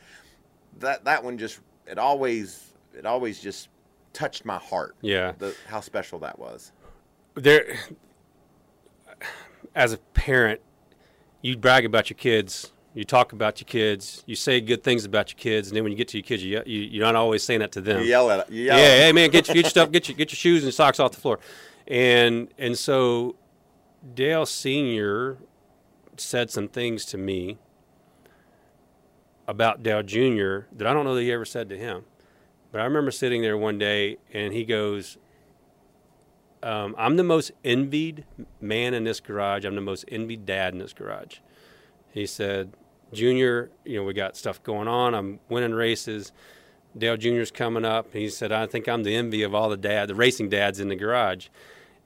that that one just it always it always just touched my heart.
Yeah.
the, how special that was.
there as a parent you brag about your kids you talk about your kids you say good things about your kids and then when you get to your kids you, you, you're not always saying that to them.
You yell at you yell
yeah
at
hey man get your, get your stuff <laughs> get your get your shoes and socks off the floor. And and so dale senior said some things to me about dale junior that i don't know that he ever said to him. But i remember sitting there one day and he goes um, I'm the most envied man in this garage. I'm the most envied dad in this garage. He said, Junior, you know, we got stuff going on. I'm winning races. Dale Junior's coming up. He said, I think I'm the envy of all the dad, the racing dads in the garage.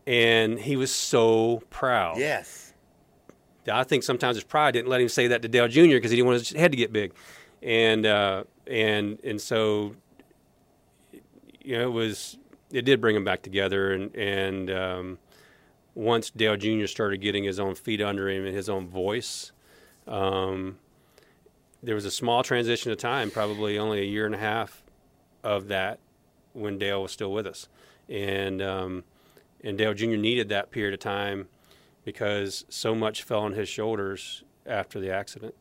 And he was so proud.
Yes.
I think sometimes his pride didn't let him say that to Dale Jr. because he didn't want his head to get big, and uh, and and so you know it was it did bring him back together, and and um, once Dale Jr. started getting his own feet under him and his own voice, um, there was a small transition of time, probably only a year and a half of that when Dale was still with us, and um, and Dale Jr. needed that period of time because so much fell on his shoulders after the accident.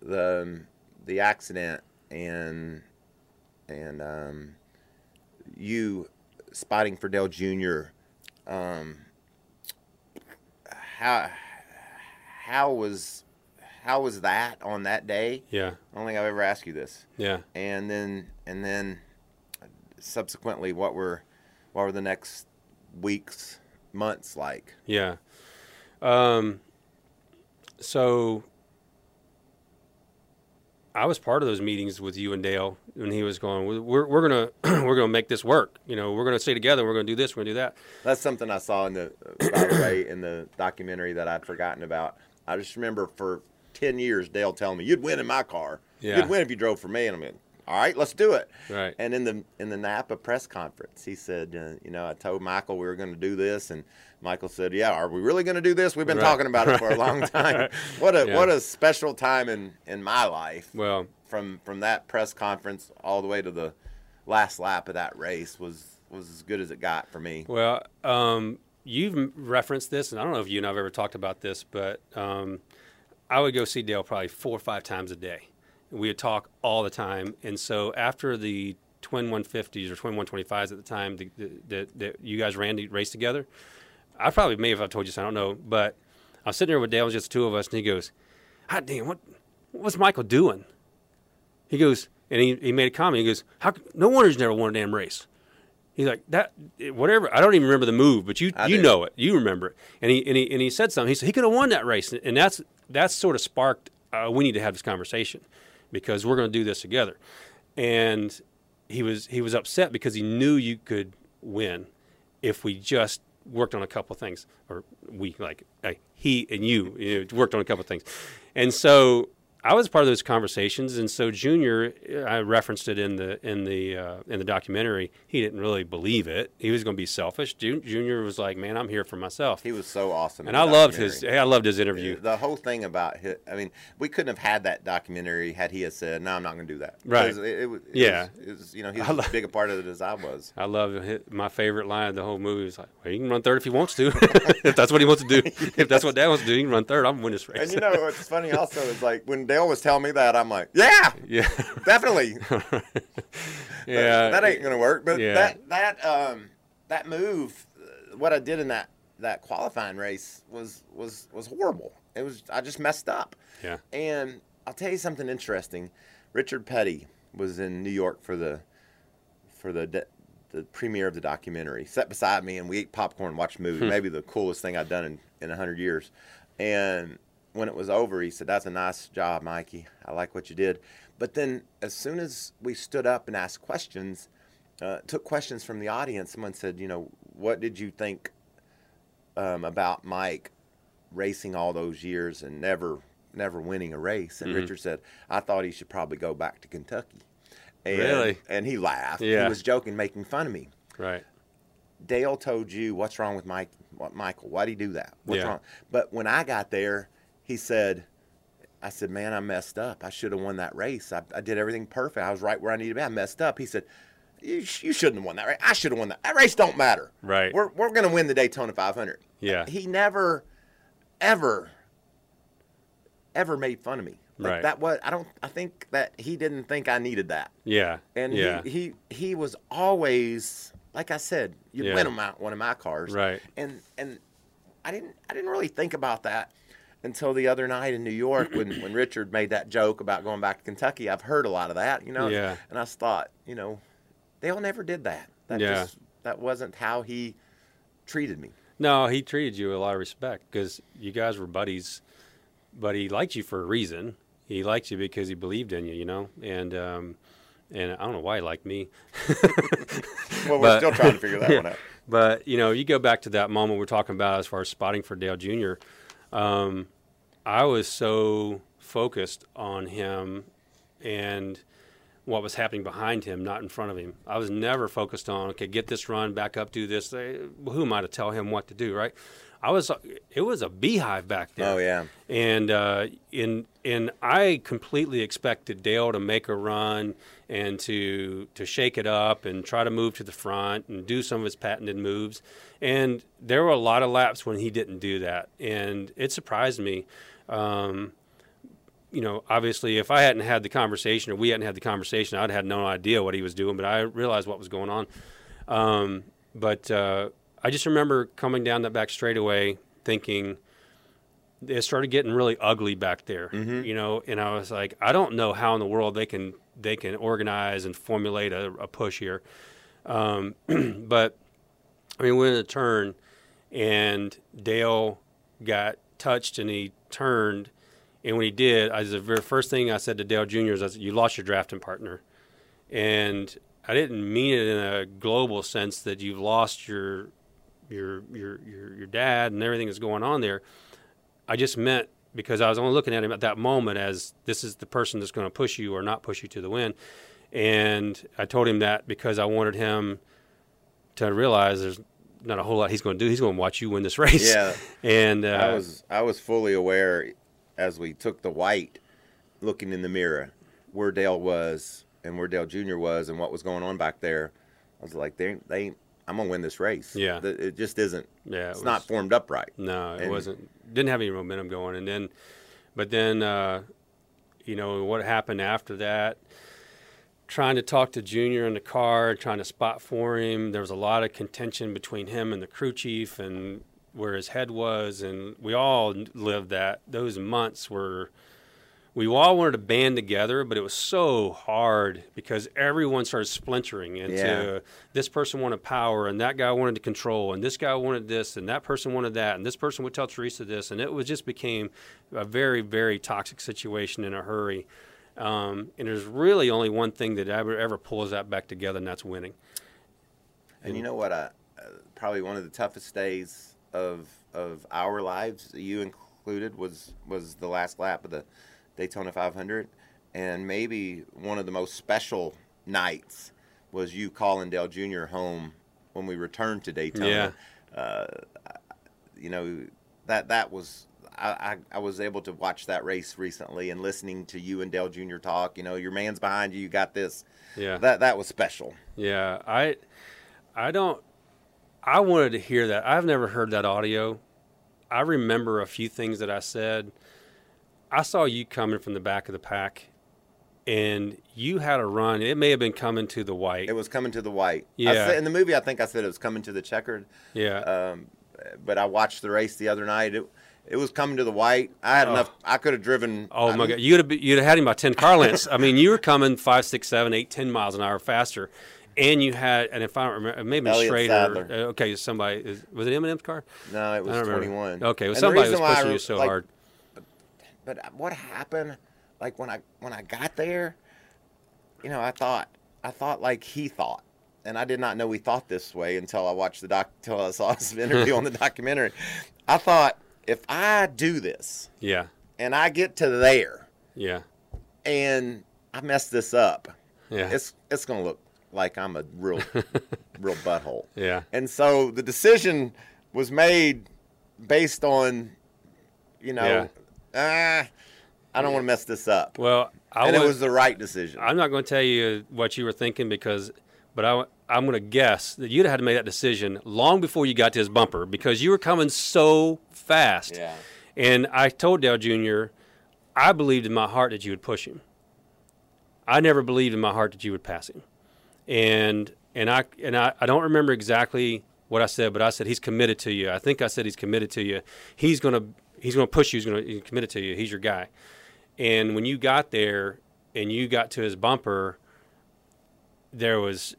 The um, the accident and and um, you spotting for Dale Jr. Um, how how was how was that on that day?
Yeah,
I don't think I've ever asked you this.
yeah.
and then and then subsequently what were what were the next weeks months like
Yeah. Um, so I was part of those meetings with you and Dale when he was going. We're we're gonna <clears throat> we're gonna make this work. You know, we're gonna stay together. We're gonna do this. We're gonna do that.
that's something i saw in the by the way in the documentary that i'd forgotten about i just remember for 10 years dale telling me you'd win in my car
Yeah.
you'd win if you drove for me and i'm like all right let's do it
Right.
and in the in the napa press conference he said uh, you know i told michael we were going to do this and michael said yeah are we really going to do this we've been
Right.
talking about it for a long time <laughs> what a
Yeah.
what a special time in in my life
Well,
from from that press conference all the way to the last lap of that race was was as good as it got for me.
Well, um, you've referenced this, and I don't know if you and I've ever talked about this, but um, I would go see Dale probably four or five times a day. We would talk all the time, and so after the twin 150s or twin 125s at the time that, you guys ran the race together, I probably may have told you, so I don't know, but I was sitting there with Dale, it was just the two of us, and he goes, "Hot damn, what what's Michael doing?" He goes, and he, he made a comment. He goes, "How? No wonder he's never won a damn race." He's like that. Whatever. I don't even remember the move, but you
I
you
do.
know it. You remember it. And he and he and he said something. He said he could have won that race, and that's that's sort of sparked. Uh, we need to have this conversation because we're going to do this together. And he was he was upset because he knew you could win if we just worked on a couple of things, or we like, he and you, you know, worked on a couple of things. And so I was part of those conversations, and so Junior, I referenced it in the in the uh, in the documentary. He didn't really believe it. He was going to be selfish. Junior was like, "Man, I'm here for myself."
He was so awesome.
and I loved his. I loved his interview.
The whole thing about his, I mean, we couldn't have had that documentary had he had said, "No, I'm not going to do that."
Right.
It, it, it
Yeah.
Was, it was, you know, he's as big a part of it as I was.
I love it. my favorite line of the whole movie. Was like, well, he can run third if he wants to. <laughs> if that's what he wants to do. <laughs> If that's what Dad wants to do, he can run third. I'm gonna win this race.
And you know what's funny also is like when Dale was telling me that, I'm like, "Yeah,
yeah,
definitely." <laughs>
yeah.
that ain't gonna work. But
yeah.
that that um that move, uh, what I did in that that qualifying race was was was horrible. It was I just messed up.
Yeah.
And I'll tell you something interesting. Richard Petty was in New York for the for the de- the premiere of the documentary. Sat beside me and we ate popcorn, watched a movie. Maybe the coolest thing I've done in in a hundred years. And when it was over, he said, "That's a nice job, Mikey. I like what you did." But then, as soon as we stood up and asked questions, uh, took questions from the audience, someone said, "You know, what did you think um, about Mike racing all those years and never never winning a race. And
Mm-hmm.
Richard said, I thought he should probably go back to Kentucky. And,
Really?
And he laughed.
Yeah.
He was joking, making fun of me.
Right.
Dale told you what's wrong with Mike, what, Michael? Why'd he do that? What's
Yeah.
wrong? But when I got there, he said, I said, man, I messed up. I should have won that race. I, I did everything perfect. I was right where I needed to be. I messed up. He said, you, sh- you shouldn't have won that race. I should have won that. That race don't matter.
Right.
We're, we're going to win the Daytona 500.
Yeah.
He never, ever, ever made fun of me. Like
Right.
That was, I don't, I think that he didn't think I needed that.
Yeah.
And
yeah.
he, he he was always like I said, you
Yeah.
win him out one of my cars.
Right.
And and I didn't I didn't really think about that until the other night in New York when, when <clears throat> Richard made that joke about going back to Kentucky. I've heard a lot of that, you know.
Yeah.
And I thought, you know, Dale never did that. That
Yeah.
just that wasn't how he treated me.
No, he treated you with a lot of respect because you guys were buddies, but he liked you for a reason. He liked you because he believed in you, you know, and um, and I don't know why he liked me, <laughs>
Well, we're
But-
still trying to figure that <laughs>
Yeah.
one out.
but you know, you go back to that moment we're talking about as far as spotting for Dale Jr. Um, I was so focused on him and what was happening behind him, not in front of him. I was never focused on okay, get this run back up, do this. Who am I to tell him what to do, right? I was. It was a beehive back there.
Oh yeah.
and uh, in and I completely expected Dale to make a run and to to shake it up and try to move to the front and do some of his patented moves. And there were a lot of laps when he didn't do that, and it surprised me. Um, you know, obviously, if I hadn't had the conversation or we hadn't had the conversation, I'd had no idea what he was doing. But I realized what was going on. Um, but uh, I just remember coming down that back straightaway, thinking it started getting really ugly back there. You know, and I was like, I don't know how in the world they can they can organize and formulate a, a push here. Um, <clears throat> but I mean, we went in a turn, and Dale got touched, and he turned, and when he did, I the very first thing I said to Dale Jr. is, I said, "You lost your drafting partner," and I didn't mean it in a global sense that you've lost your your your your, your dad and everything that's going on there. I just meant because I was only looking at him at that moment as this is the person that's going to push you or not push you to the win. And I told him that because I wanted him to realize there's not a whole lot he's going to do. He's going to watch you win this <laughs> race.
Yeah.
And uh,
I was I was fully aware as we took the white, looking in the mirror, where Dale was and where Dale Jr. was and what was going on back there. I was like, they they I'm gonna win this race.
Yeah.
It just isn't.
Yeah, it
it's not formed up right.
No, it
And-
wasn't. Didn't have any momentum going, and then, but then, uh, you know, what happened after that? Trying to talk to Junior in the car, trying to spot for him. There was a lot of contention between him and the crew chief, and where his head was, and we all lived that. Those months were. We all wanted to band together, but it was so hard because everyone started splintering into
Yeah.
this person wanted power and that guy wanted to control and this guy wanted this and that person wanted that and this person would tell Teresa this and it was just became a very very toxic situation in a hurry. Um, and there's really only one thing that ever ever pulls that back together and that's winning.
And you know what? I, uh, probably one of the toughest days of of our lives, you included, was was the last lap of the Daytona 500, and maybe one of the most special nights was you calling Dale Jr. home when we returned to Daytona. Uh, you know that that was. I, I, was able to watch that race recently and listening to you and Dale Jr. talk. You know, your man's behind you. You got this.
Yeah.
That that was special.
Yeah, I, I don't. I wanted to hear that. I've never heard that audio. I remember a few things that I said. I saw you coming from the back of the pack, and you had a run. It may have been coming to the white.
It was coming to the white. I
Yeah.
said, in the movie, I think I said it was coming to the checkered.
yeah,
Um, but I watched the race the other night. It, it was coming to the white. I had enough. I could have driven.
Oh
I
my God! You'd have you'd have had him by ten car lengths. I mean, you were coming five, six, seven, eight, ten miles an hour faster, and you had. And if I don't remember, maybe Schrader.
Sadler.
uh, Okay, somebody is, was it M&M's car?
No, it was
don't
21.
Okay,
And
somebody was
I
pushing you so
like,
hard.
But what happened? Like when I when I got there, you know, I thought I thought like he thought, and I did not know he thought this way until I watched the doc. Until I saw his <laughs> interview on the documentary. I thought if I do this
Yeah.
and I get to there
Yeah.
and I mess this up,
Yeah.
it's it's gonna look like I'm a real <laughs> real butthole.
yeah.
And so the decision was made based on, you know, ah, I don't want to mess this up.
Well, I
and it
was,
was the right decision.
I'm not going to tell you what you were thinking because, but I, I'm going to guess that you'd have had to make that decision long before you got to his bumper because you were coming so fast.
yeah.
And I told Dale Jr., I believed in my heart that you would push him. I never believed in my heart that you would pass him. And and I and I, I don't remember exactly what I said, but I said he's committed to you. I think I said he's committed to you. He's gonna he's gonna push you. He's gonna he's committed to you. He's your guy. And when you got there and you got to his bumper, there was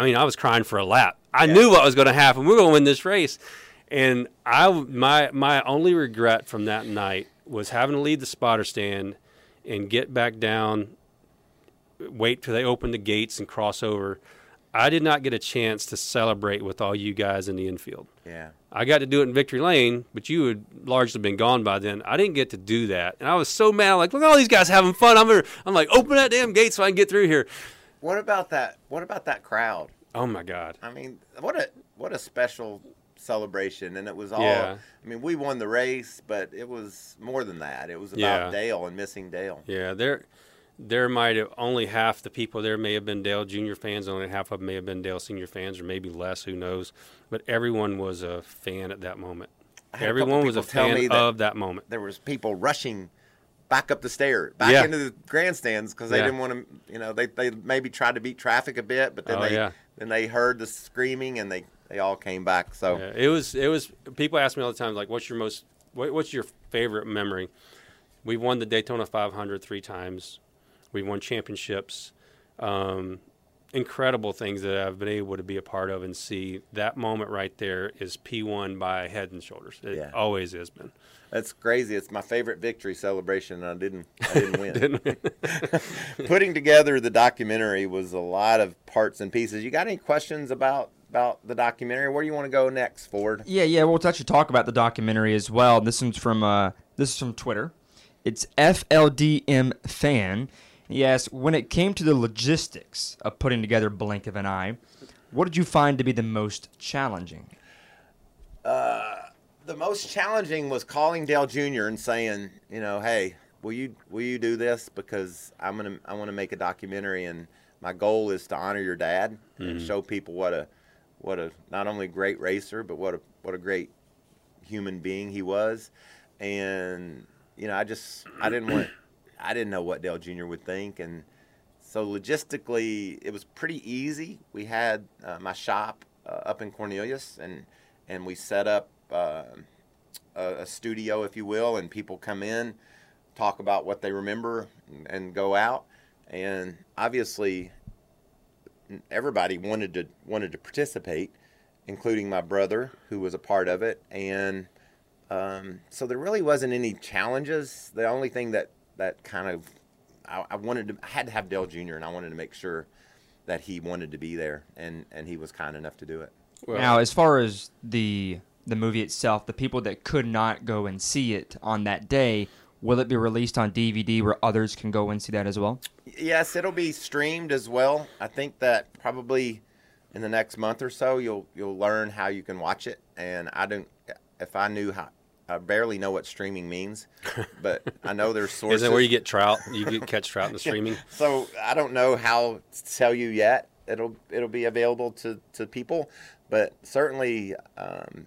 I mean, I was crying for a lap. I
Yeah.
knew what was going to happen. We are going to win this race, and I my my only regret from that night was having to leave the spotter stand and get back down, wait till they open the gates and cross over. I did not get a chance to celebrate with all you guys in the infield.
Yeah.
I got to do it in Victory Lane, but you had largely been gone by then. I didn't get to do that, and I was so mad. Like, look at all these guys having fun. I'm I'm like, open that damn gate so I can get through here.
What about that? What about that crowd?
Oh my God.
I mean, what a what a special celebration, and it was all.
Yeah.
I mean, we won the race, but it was more than that. It was about
Yeah.
Dale and missing Dale.
Yeah, there, there might have only half the people there may have been Dale Junior fans, only half of them may have been Dale Senior fans, or maybe less. Who knows? But everyone was a fan at that moment.
Had a
Everyone was a
people tell me
fan
that-
of that moment.
There was people rushing back up the stairs, back
Yeah.
into the grandstands because they
Yeah.
didn't want to. You know, they they maybe tried to beat traffic a bit, but then
Oh,
they
yeah.
then they heard the screaming and they they all came back. So
Yeah, it was. It was. People ask me all the time, like, "What's your most? What, what's your favorite memory?" We've won the Daytona 500 three times. We've won championships. Um, incredible things that I've been able to be a part of and see. That moment right there is P1 by head and shoulders. It
Yeah.
always has been.
that's crazy. It's my favorite victory celebration, and I didn't I didn't <laughs> win. <laughs> Putting together the documentary was a lot of parts and pieces. You got any questions about about the documentary? Where do you want to go next, Ford?
Yeah, yeah, we'll actually talk about the documentary as well. This one's from uh, this is from Twitter. It's FLDM fan. He asked, when it came to the logistics of putting together Blink of an Eye, what did you find to be the most challenging?
Uh, the most challenging was calling Dale Jr. and saying, you know, hey, will you will you do this because I'm gonna I want to make a documentary and my goal is to honor your dad and mm-hmm. show people what a what a not only great racer but what a what a great human being he was, and you know I just I didn't want I didn't know what Dale Jr. would think and. So logistically, it was pretty easy. We had uh, my shop uh, up in Cornelius, and and we set up uh, a, a studio, if you will, and people come in, talk about what they remember, and, and go out. And obviously, everybody wanted to wanted to participate, including my brother, who was a part of it. And um, so there really wasn't any challenges. The only thing that that kind of I, I wanted to I had to have Dale Jr. and I wanted to make sure that he wanted to be there, and and he was kind enough to do it.
Well,
now, as far as the the movie itself, the people that could not go and see it on that day, will it be released on DVD where others can go and see that as well?
Yes, it'll be streamed as well. I think that probably in the next month or so you'll you'll learn how you can watch it. And I don't if I knew how I barely know what streaming means, <laughs> but I know there's sources.
Isn't it where you get trout? You get catch trout in the <laughs> streaming.
So I don't know how to tell you yet. It'll it'll be available to, to people, but certainly um,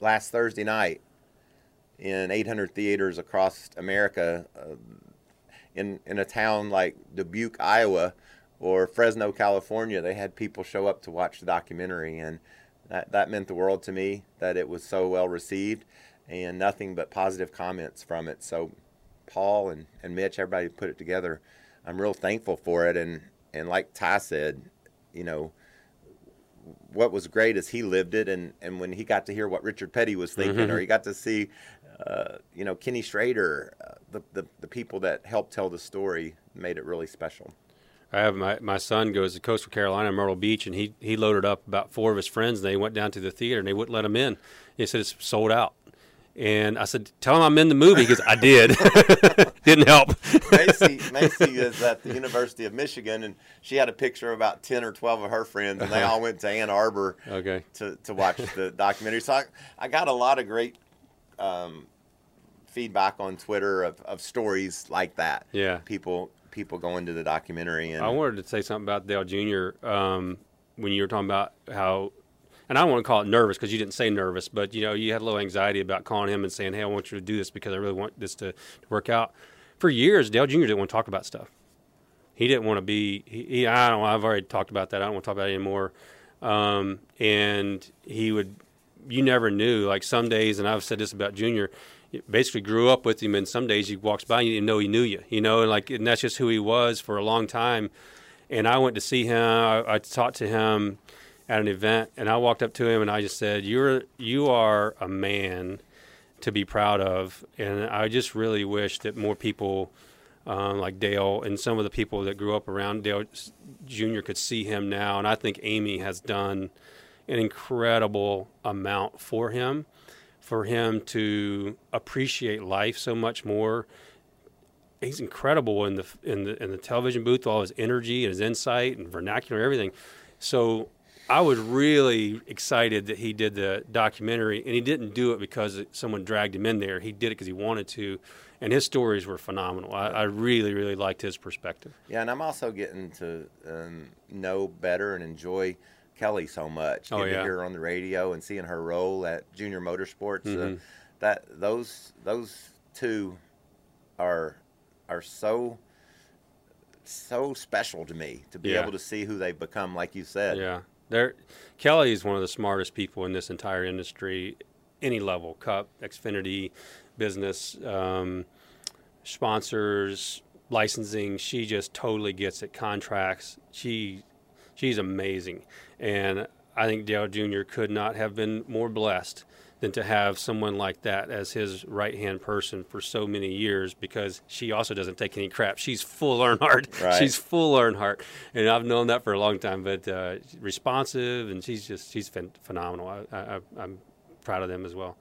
last Thursday night in 800 theaters across America, uh, in in a town like Dubuque, Iowa, or Fresno, California, they had people show up to watch the documentary, and that that meant the world to me that it was so well received, and nothing but positive comments from it. So Paul and, and Mitch, everybody put it together. I'm real thankful for it. And, and like Ty said, you know, what was great is he lived it. And, and when he got to hear what Richard Petty was thinking, or he got to see, uh, you know, Kenny Schrader, uh, the, the, the people that helped tell the story made it really special.
I have my, my son goes to Coastal Carolina, Myrtle Beach, and he, he loaded up about four of his friends. And they went down to the theater and they wouldn't let him in. He said it's sold out. And I said, "Tell him I'm in the movie." Because I did. <laughs> Didn't help.
Macy, Macy is at the University of Michigan, and she had a picture of about ten or twelve of her friends, and they all went to Ann Arbor
Okay.
to, to watch the documentary. So I, I got a lot of great um, feedback on Twitter of, of stories like that.
Yeah.
people people going to the documentary and
I wanted to say something about Dale Jr. Um, when you were talking about how, and I don't want to call it nervous because you didn't say nervous, but you know you had a little anxiety about calling him and saying, "Hey, I want you to do this because I really want this to, to work out." For years, Dale Jr. didn't want to talk about stuff. He didn't want to be. He, he I don't. I've already talked about that. I don't want to talk about it anymore. Um, and he would. You never knew. Like some days, and I've said this about Junior. Basically, grew up with him, and some days he walks by and you didn't know he knew you. You know, and like, and that's just who he was for a long time. And I went to see him. I, I talked to him at an event, and I walked up to him and I just said, "You're you are a man to be proud of." And I just really wish that more people, um, like Dale and some of the people that grew up around Dale Jr. could see him now. And I think Amy has done an incredible amount for him, for him to appreciate life so much more he's incredible in the in the in the television booth, all his energy and his insight and vernacular, everything. So I was really excited that he did the documentary, and he didn't do it because someone dragged him in there. He did it because he wanted to, and his stories were phenomenal. I, I really really liked his perspective.
yeah, and I'm also getting to um, know better and enjoy Kelly so much.
Oh,
Getting
yeah.
to hear her on the radio and seeing her role at Junior Motorsports.
Mhm.
Uh, that those those two are are so so special to me to be
Yeah.
able to see who they've become, like you said.
Yeah, there. Kelly is one of the smartest people in this entire industry, any level, Cup, Xfinity, business, um, sponsors, licensing. She just totally gets it. Contracts. She, she's amazing, and I think Dale Jr. could not have been more blessed than to have someone like that as his right hand person for so many years because she also doesn't take any crap. She's full Earnhardt. <laughs>
Right.
She's full Earnhardt, and I've known that for a long time. But uh, responsive, and she's just she's phen- phenomenal. I, I, I'm proud of them as well.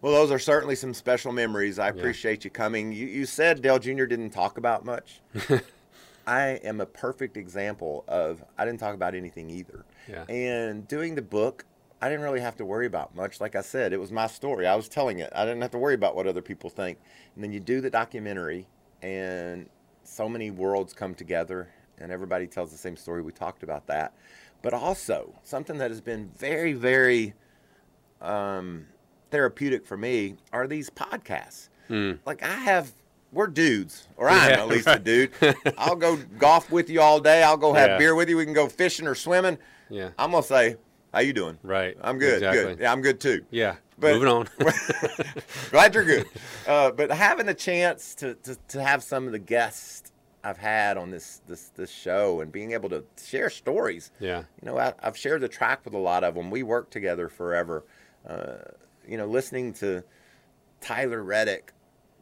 Well, those are certainly some special memories. I appreciate you coming. You, you said Dale Jr. didn't talk about much. <laughs> I am a perfect example of I didn't talk about anything either.
Yeah.
And doing the book, I didn't really have to worry about much. Like I said, it was my story. I was telling it. I didn't have to worry about what other people think. And then you do the documentary, and so many worlds come together, and everybody tells the same story. We talked about that. But also, something that has been very, very um, therapeutic for me are these podcasts. Like I have, we're dudes, or I'm
Yeah,
at least a dude. I'll go golf with you all day. I'll go have
Yeah.
beer with you. We can go fishing or swimming.
Yeah.
I'm gonna say, how you doing?
Right.
I'm good.
Exactly.
Good. Yeah, I'm good too.
Yeah.
But-
Moving on. <laughs>
Glad you're good. <laughs> Uh, but having a chance to, to, to have some of the guests I've had on this this this show and being able to share stories.
yeah.
You know, I, I've shared the track with a lot of them. We worked together forever. Uh, you know, listening to Tyler Reddick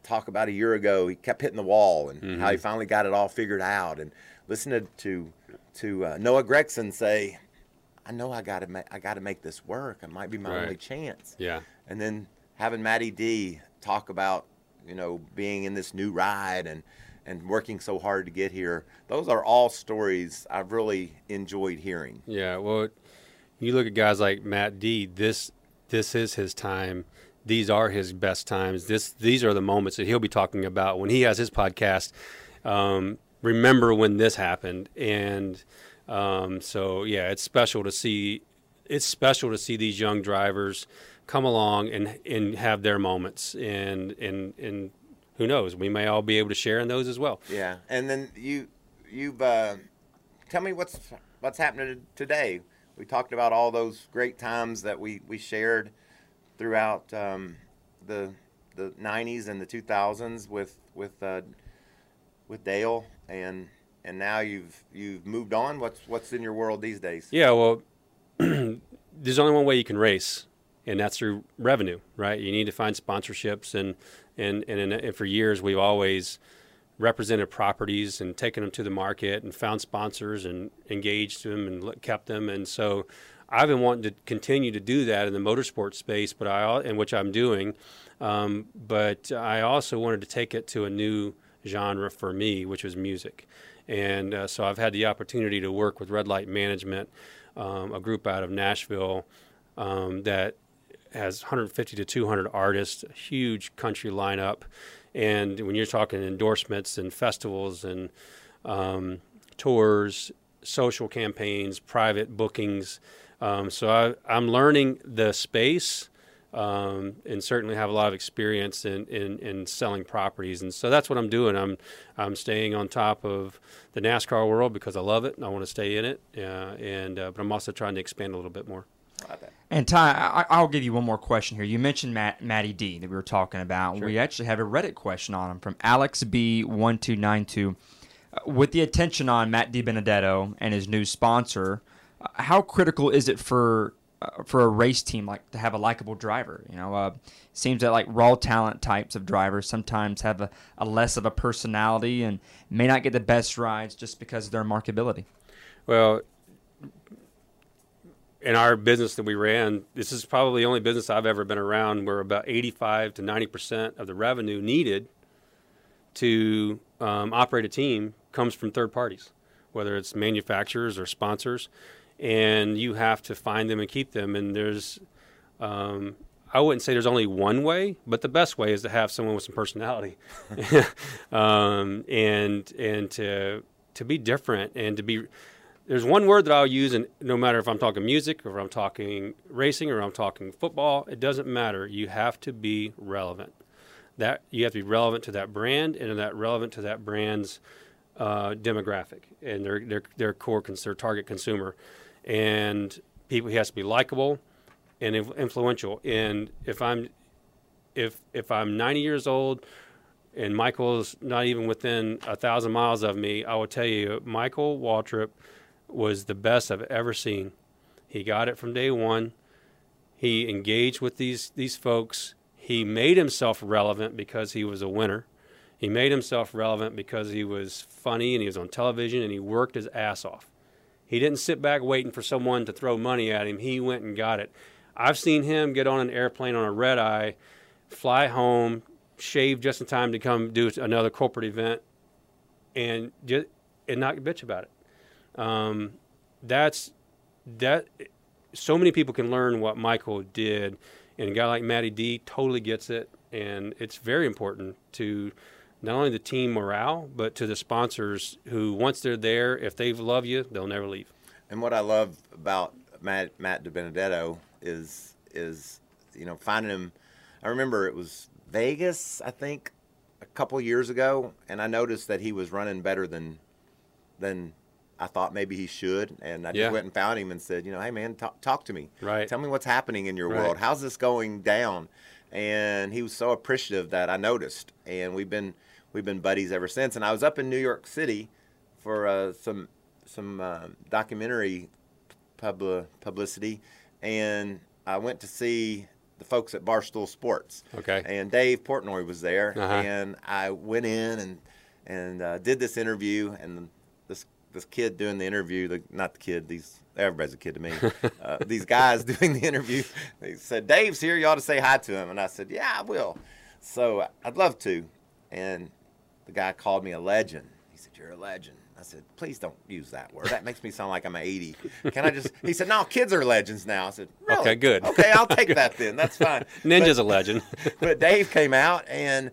talk about a year ago, he kept hitting the wall and how he finally got it all figured out, and listening to to uh, Noah Gragson say, "I know I got to ma- I got to make this work. It might be my
Right.
only chance."
Yeah.
and then having Matty D talk about you know being in this new ride and and working so hard to get here. Those are all stories I've really enjoyed hearing.
Yeah, well, you look at guys like Matt D. This this is his time. These are his best times. This these are the moments that he'll be talking about when he has his podcast. Um, remember when this happened, and um, so yeah, it's special to see. It's special to see these young drivers come along and and have their moments, and and and who knows, we may all be able to share in those as well.
Yeah, and then you you've uh, tell me what's what's happening today. We talked about all those great times that we we shared throughout um, the the '90s and the 2000s with with uh, with Dale, and and now you've you've moved on. What's what's in your world these days?
Yeah, well, <clears throat> there's only one way you can race, and that's through revenue, right? You need to find sponsorships, and and and, and for years we've always represented properties and taken them to the market and found sponsors and engaged them and kept them. And so I've been wanting to continue to do that in the motorsport space, but I and which I'm doing. Um, but I also wanted to take it to a new genre for me, which was music. And uh, so I've had the opportunity to work with Red Light Management, um, a group out of Nashville um, that has 150 to 200 artists, a huge country lineup. And when you're talking endorsements and festivals and um, tours, social campaigns, private bookings, um, so I, I'm learning the space um, and certainly have a lot of experience in, in, in selling properties. And so that's what I'm doing. I'm I'm staying on top of the NASCAR world because I love it and I want to stay in it. Uh, and uh, but I'm also trying to expand a little bit more.
And Ty, I, I'll give you one more question here. You mentioned Matt, Matty D that we were talking about. We actually have a Reddit question on him from Alex B one two nine two. Uh, With the attention on Matt DiBenedetto and his new sponsor, uh, how critical is it for uh, for a race team like to have a likable driver? You know, uh, seems that like raw talent types of drivers sometimes have a, a less of a personality and may not get the best rides just because of their markability.
Well, in our business that we ran, this is probably the only business I've ever been around where about 85 to 90 percent of the revenue needed to um, operate a team comes from third parties, whether it's manufacturers or sponsors, and you have to find them and keep them. And there's, um, I wouldn't say there's only one way, but the best way is to have someone with some personality, <laughs> um, and and to to be different and to be there's one word that I'll use, and no matter if I'm talking music or if I'm talking racing or I'm talking football, it doesn't matter. You have to be relevant. That you have to be relevant to that brand and that relevant to that brand's uh, demographic and their their their core cons- their target consumer, and people. He has to be likable and influential. And if I'm if if I'm 90 years old and Michael's not even within a thousand miles of me, I will tell you, Michael Waltrip was the best I've ever seen. He got it from day one. He engaged with these these folks. He made himself relevant because he was a winner. He made himself relevant because he was funny and he was on television and he worked his ass off. He didn't sit back waiting for someone to throw money at him. He went and got it. I've seen him get on an airplane on a red eye, fly home, shave just in time to come do another corporate event, and just and not bitch about it. Um, that's that. So many people can learn what Michael did, and a guy like Matty D totally gets it, and it's very important to not only the team morale, but to the sponsors who, once they're there, if they love you, they'll never leave.
And what I love about Matt Matt DiBenedetto is is you know finding him. I remember it was Vegas, I think, a couple years ago, and I noticed that he was running better than than I thought maybe he should. And I
Yeah.
just went and found him and said, you know, hey man, talk, talk to me.
Right.
Tell me what's happening in your
Right.
world. How's this going down? And he was so appreciative that I noticed, and we've been we've been buddies ever since. And I was up in New York City for uh, some some uh, documentary pub- publicity, and I went to see the folks at Barstool Sports.
Okay.
And Dave Portnoy was there,
Uh-huh.
and I went in and and uh, did this interview, and this this kid doing the interview, the, not the kid, these everybody's a kid to me. <laughs> uh, these guys doing the interview, they said, "Dave's here. You ought to say hi to him." And I said, "Yeah, I will." So I'd love to, and the guy called me a legend. He said, "You're a legend." I said, "Please don't use that word. That makes me sound like I'm 80." Can I just? He said, "No, kids are legends now." I said, really?
Okay, good.
Okay, I'll take <laughs> that then. That's fine."
Ninja's
But-
a legend. <laughs>
but Dave came out and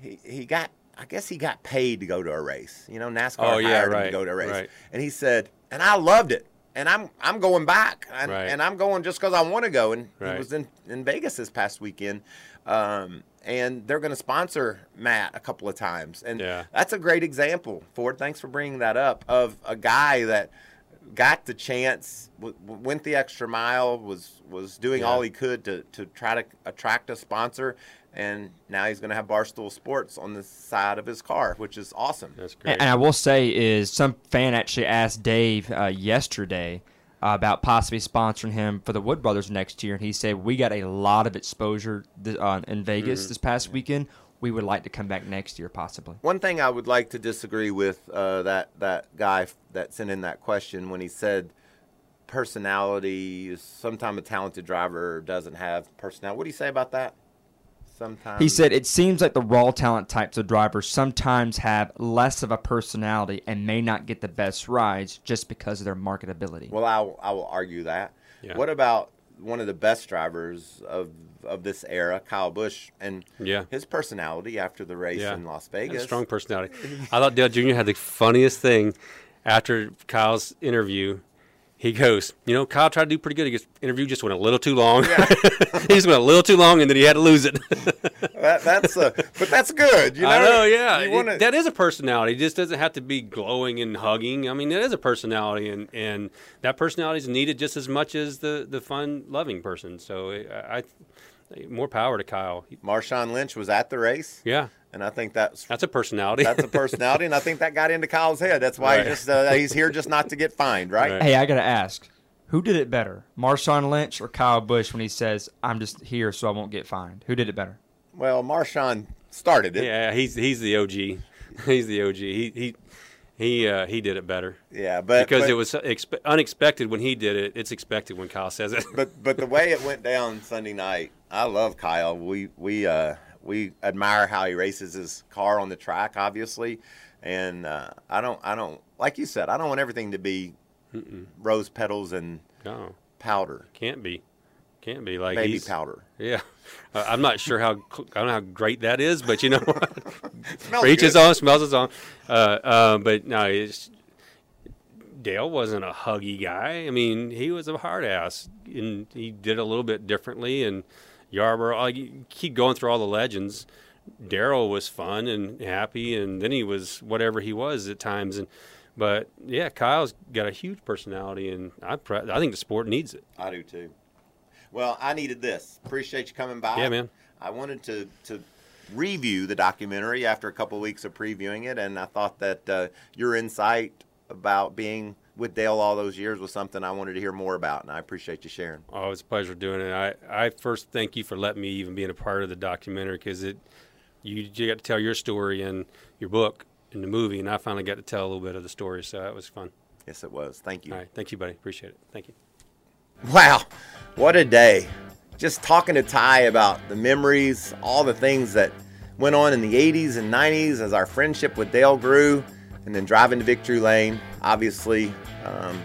he, he got I guess he got paid to go to a race. You know, NASCAR
Oh, yeah,
hired him to go to a race.
right.
And he said, and I loved it. And I'm I'm going back, and,
Right.
and I'm going just because I want to go. And
Right.
he was in, in Vegas this past weekend, um, and they're going to sponsor Matt a couple of times. And
Yeah.
that's a great example. Ford, thanks for bringing that up of a guy that got the chance, w- went the extra mile, was was doing
Yeah.
all he could to to try to attract a sponsor, and now he's going to have Barstool Sports on the side of his car, which is awesome.
That's great.
And, and I will say is some fan actually asked Dave uh, yesterday uh, about possibly sponsoring him for the Wood Brothers next year, and he said we got a lot of exposure th- uh, in Vegas this past weekend. we would like to come back next year, possibly.
One thing I would like to disagree with uh, that that guy that sent in that question when he said personality. Sometimes a talented driver doesn't have personality. What do you say about that? Sometimes
He said it seems like the raw talent types of drivers sometimes have less of a personality and may not get the best rides just because of their marketability.
Well, I will, I will argue that.
Yeah.
What about one of the best drivers of of this era, Kyle Busch, and
Yeah.
his personality after the race
Yeah.
in Las Vegas?
a strong personality. I thought Dale Jr. had the funniest thing after Kyle's interview. He goes, you know, Kyle tried to do pretty good. He goes, interview just went a little too long. <laughs> he just went a little too long, and then he had to lose it. <laughs>
That, that's a, but that's good. You know,
I know, yeah.
Wanna-
that is a personality. It just doesn't have to be glowing and hugging. I mean, it is a personality, and, and that personality is needed just as much as the, the fun loving person. So I, I more power to Kyle.
Marshawn Lynch was at the race,
Yeah,
and I think that's
that's a personality.
that's a <laughs> personality, and I think that got into Kyle's head. That's why he just uh, he's here just not to get fined, right?
Right.
Hey, I gotta ask, who did it better, Marshawn Lynch or Kyle Busch when he says, "I'm just here so I won't get fined"? Who did it better?
Well, Marshawn started it.
yeah, he's he's the OG. <laughs> He's the OG. He he he uh, he did it better
Yeah, but
because
but,
it was expe- unexpected when he did it. It's expected when Kyle says it.
But but the way <laughs> it went down Sunday night, I love Kyle. We we uh we admire how he races his car on the track, obviously, and uh, I don't I don't like you said I don't want everything to be rose petals and
no,
powder,
can't be, can't be like
baby powder.
Yeah, <laughs> uh, I'm not sure how I don't know how great that is, but you know, <laughs>
Smells <laughs>
for each his own, smells his own. Uh, uh, but no, it's, Dale wasn't a huggy guy. I mean, he was a hard ass, and he did a little bit differently. And Yarborough, you keep going through all the legends. Darrell was fun and happy, and then he was whatever he was at times. And but yeah, Kyle's got a huge personality, and I I think the sport needs it.
I do too. Well, I needed this. Appreciate you coming by.
Yeah, man.
I wanted to to review the documentary after a couple weeks of previewing it, and I thought that uh, your insight about being with Dale all those years was something I wanted to hear more about, and I appreciate you sharing.
Oh, it's a pleasure doing it. I, I first thank you for letting me even being a part of the documentary because it you, you got to tell your story in your book in the movie, and I finally got to tell a little bit of the story, so that was fun.
Yes, it was. Thank you.
All right, thank you, buddy. Appreciate it. Thank you.
Wow, what a day. Just talking to Ty about the memories, all the things that went on in the 80s and 90s as our friendship with Dale grew, and then driving to Victory Lane. Obviously, um,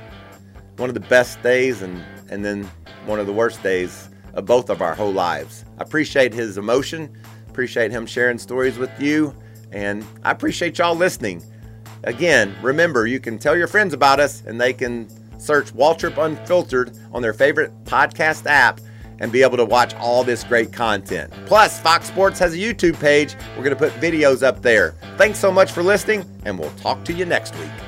one of the best days and, and then one of the worst days of both of our whole lives. I appreciate his emotion, appreciate him sharing stories with you, and I appreciate y'all listening. Again, remember, you can tell your friends about us and they can search Waltrip Unfiltered on their favorite podcast app and be able to watch all this great content. Plus, Fox Sports has a YouTube page. We're going to put videos up there. Thanks so much for listening, and we'll talk to you next week.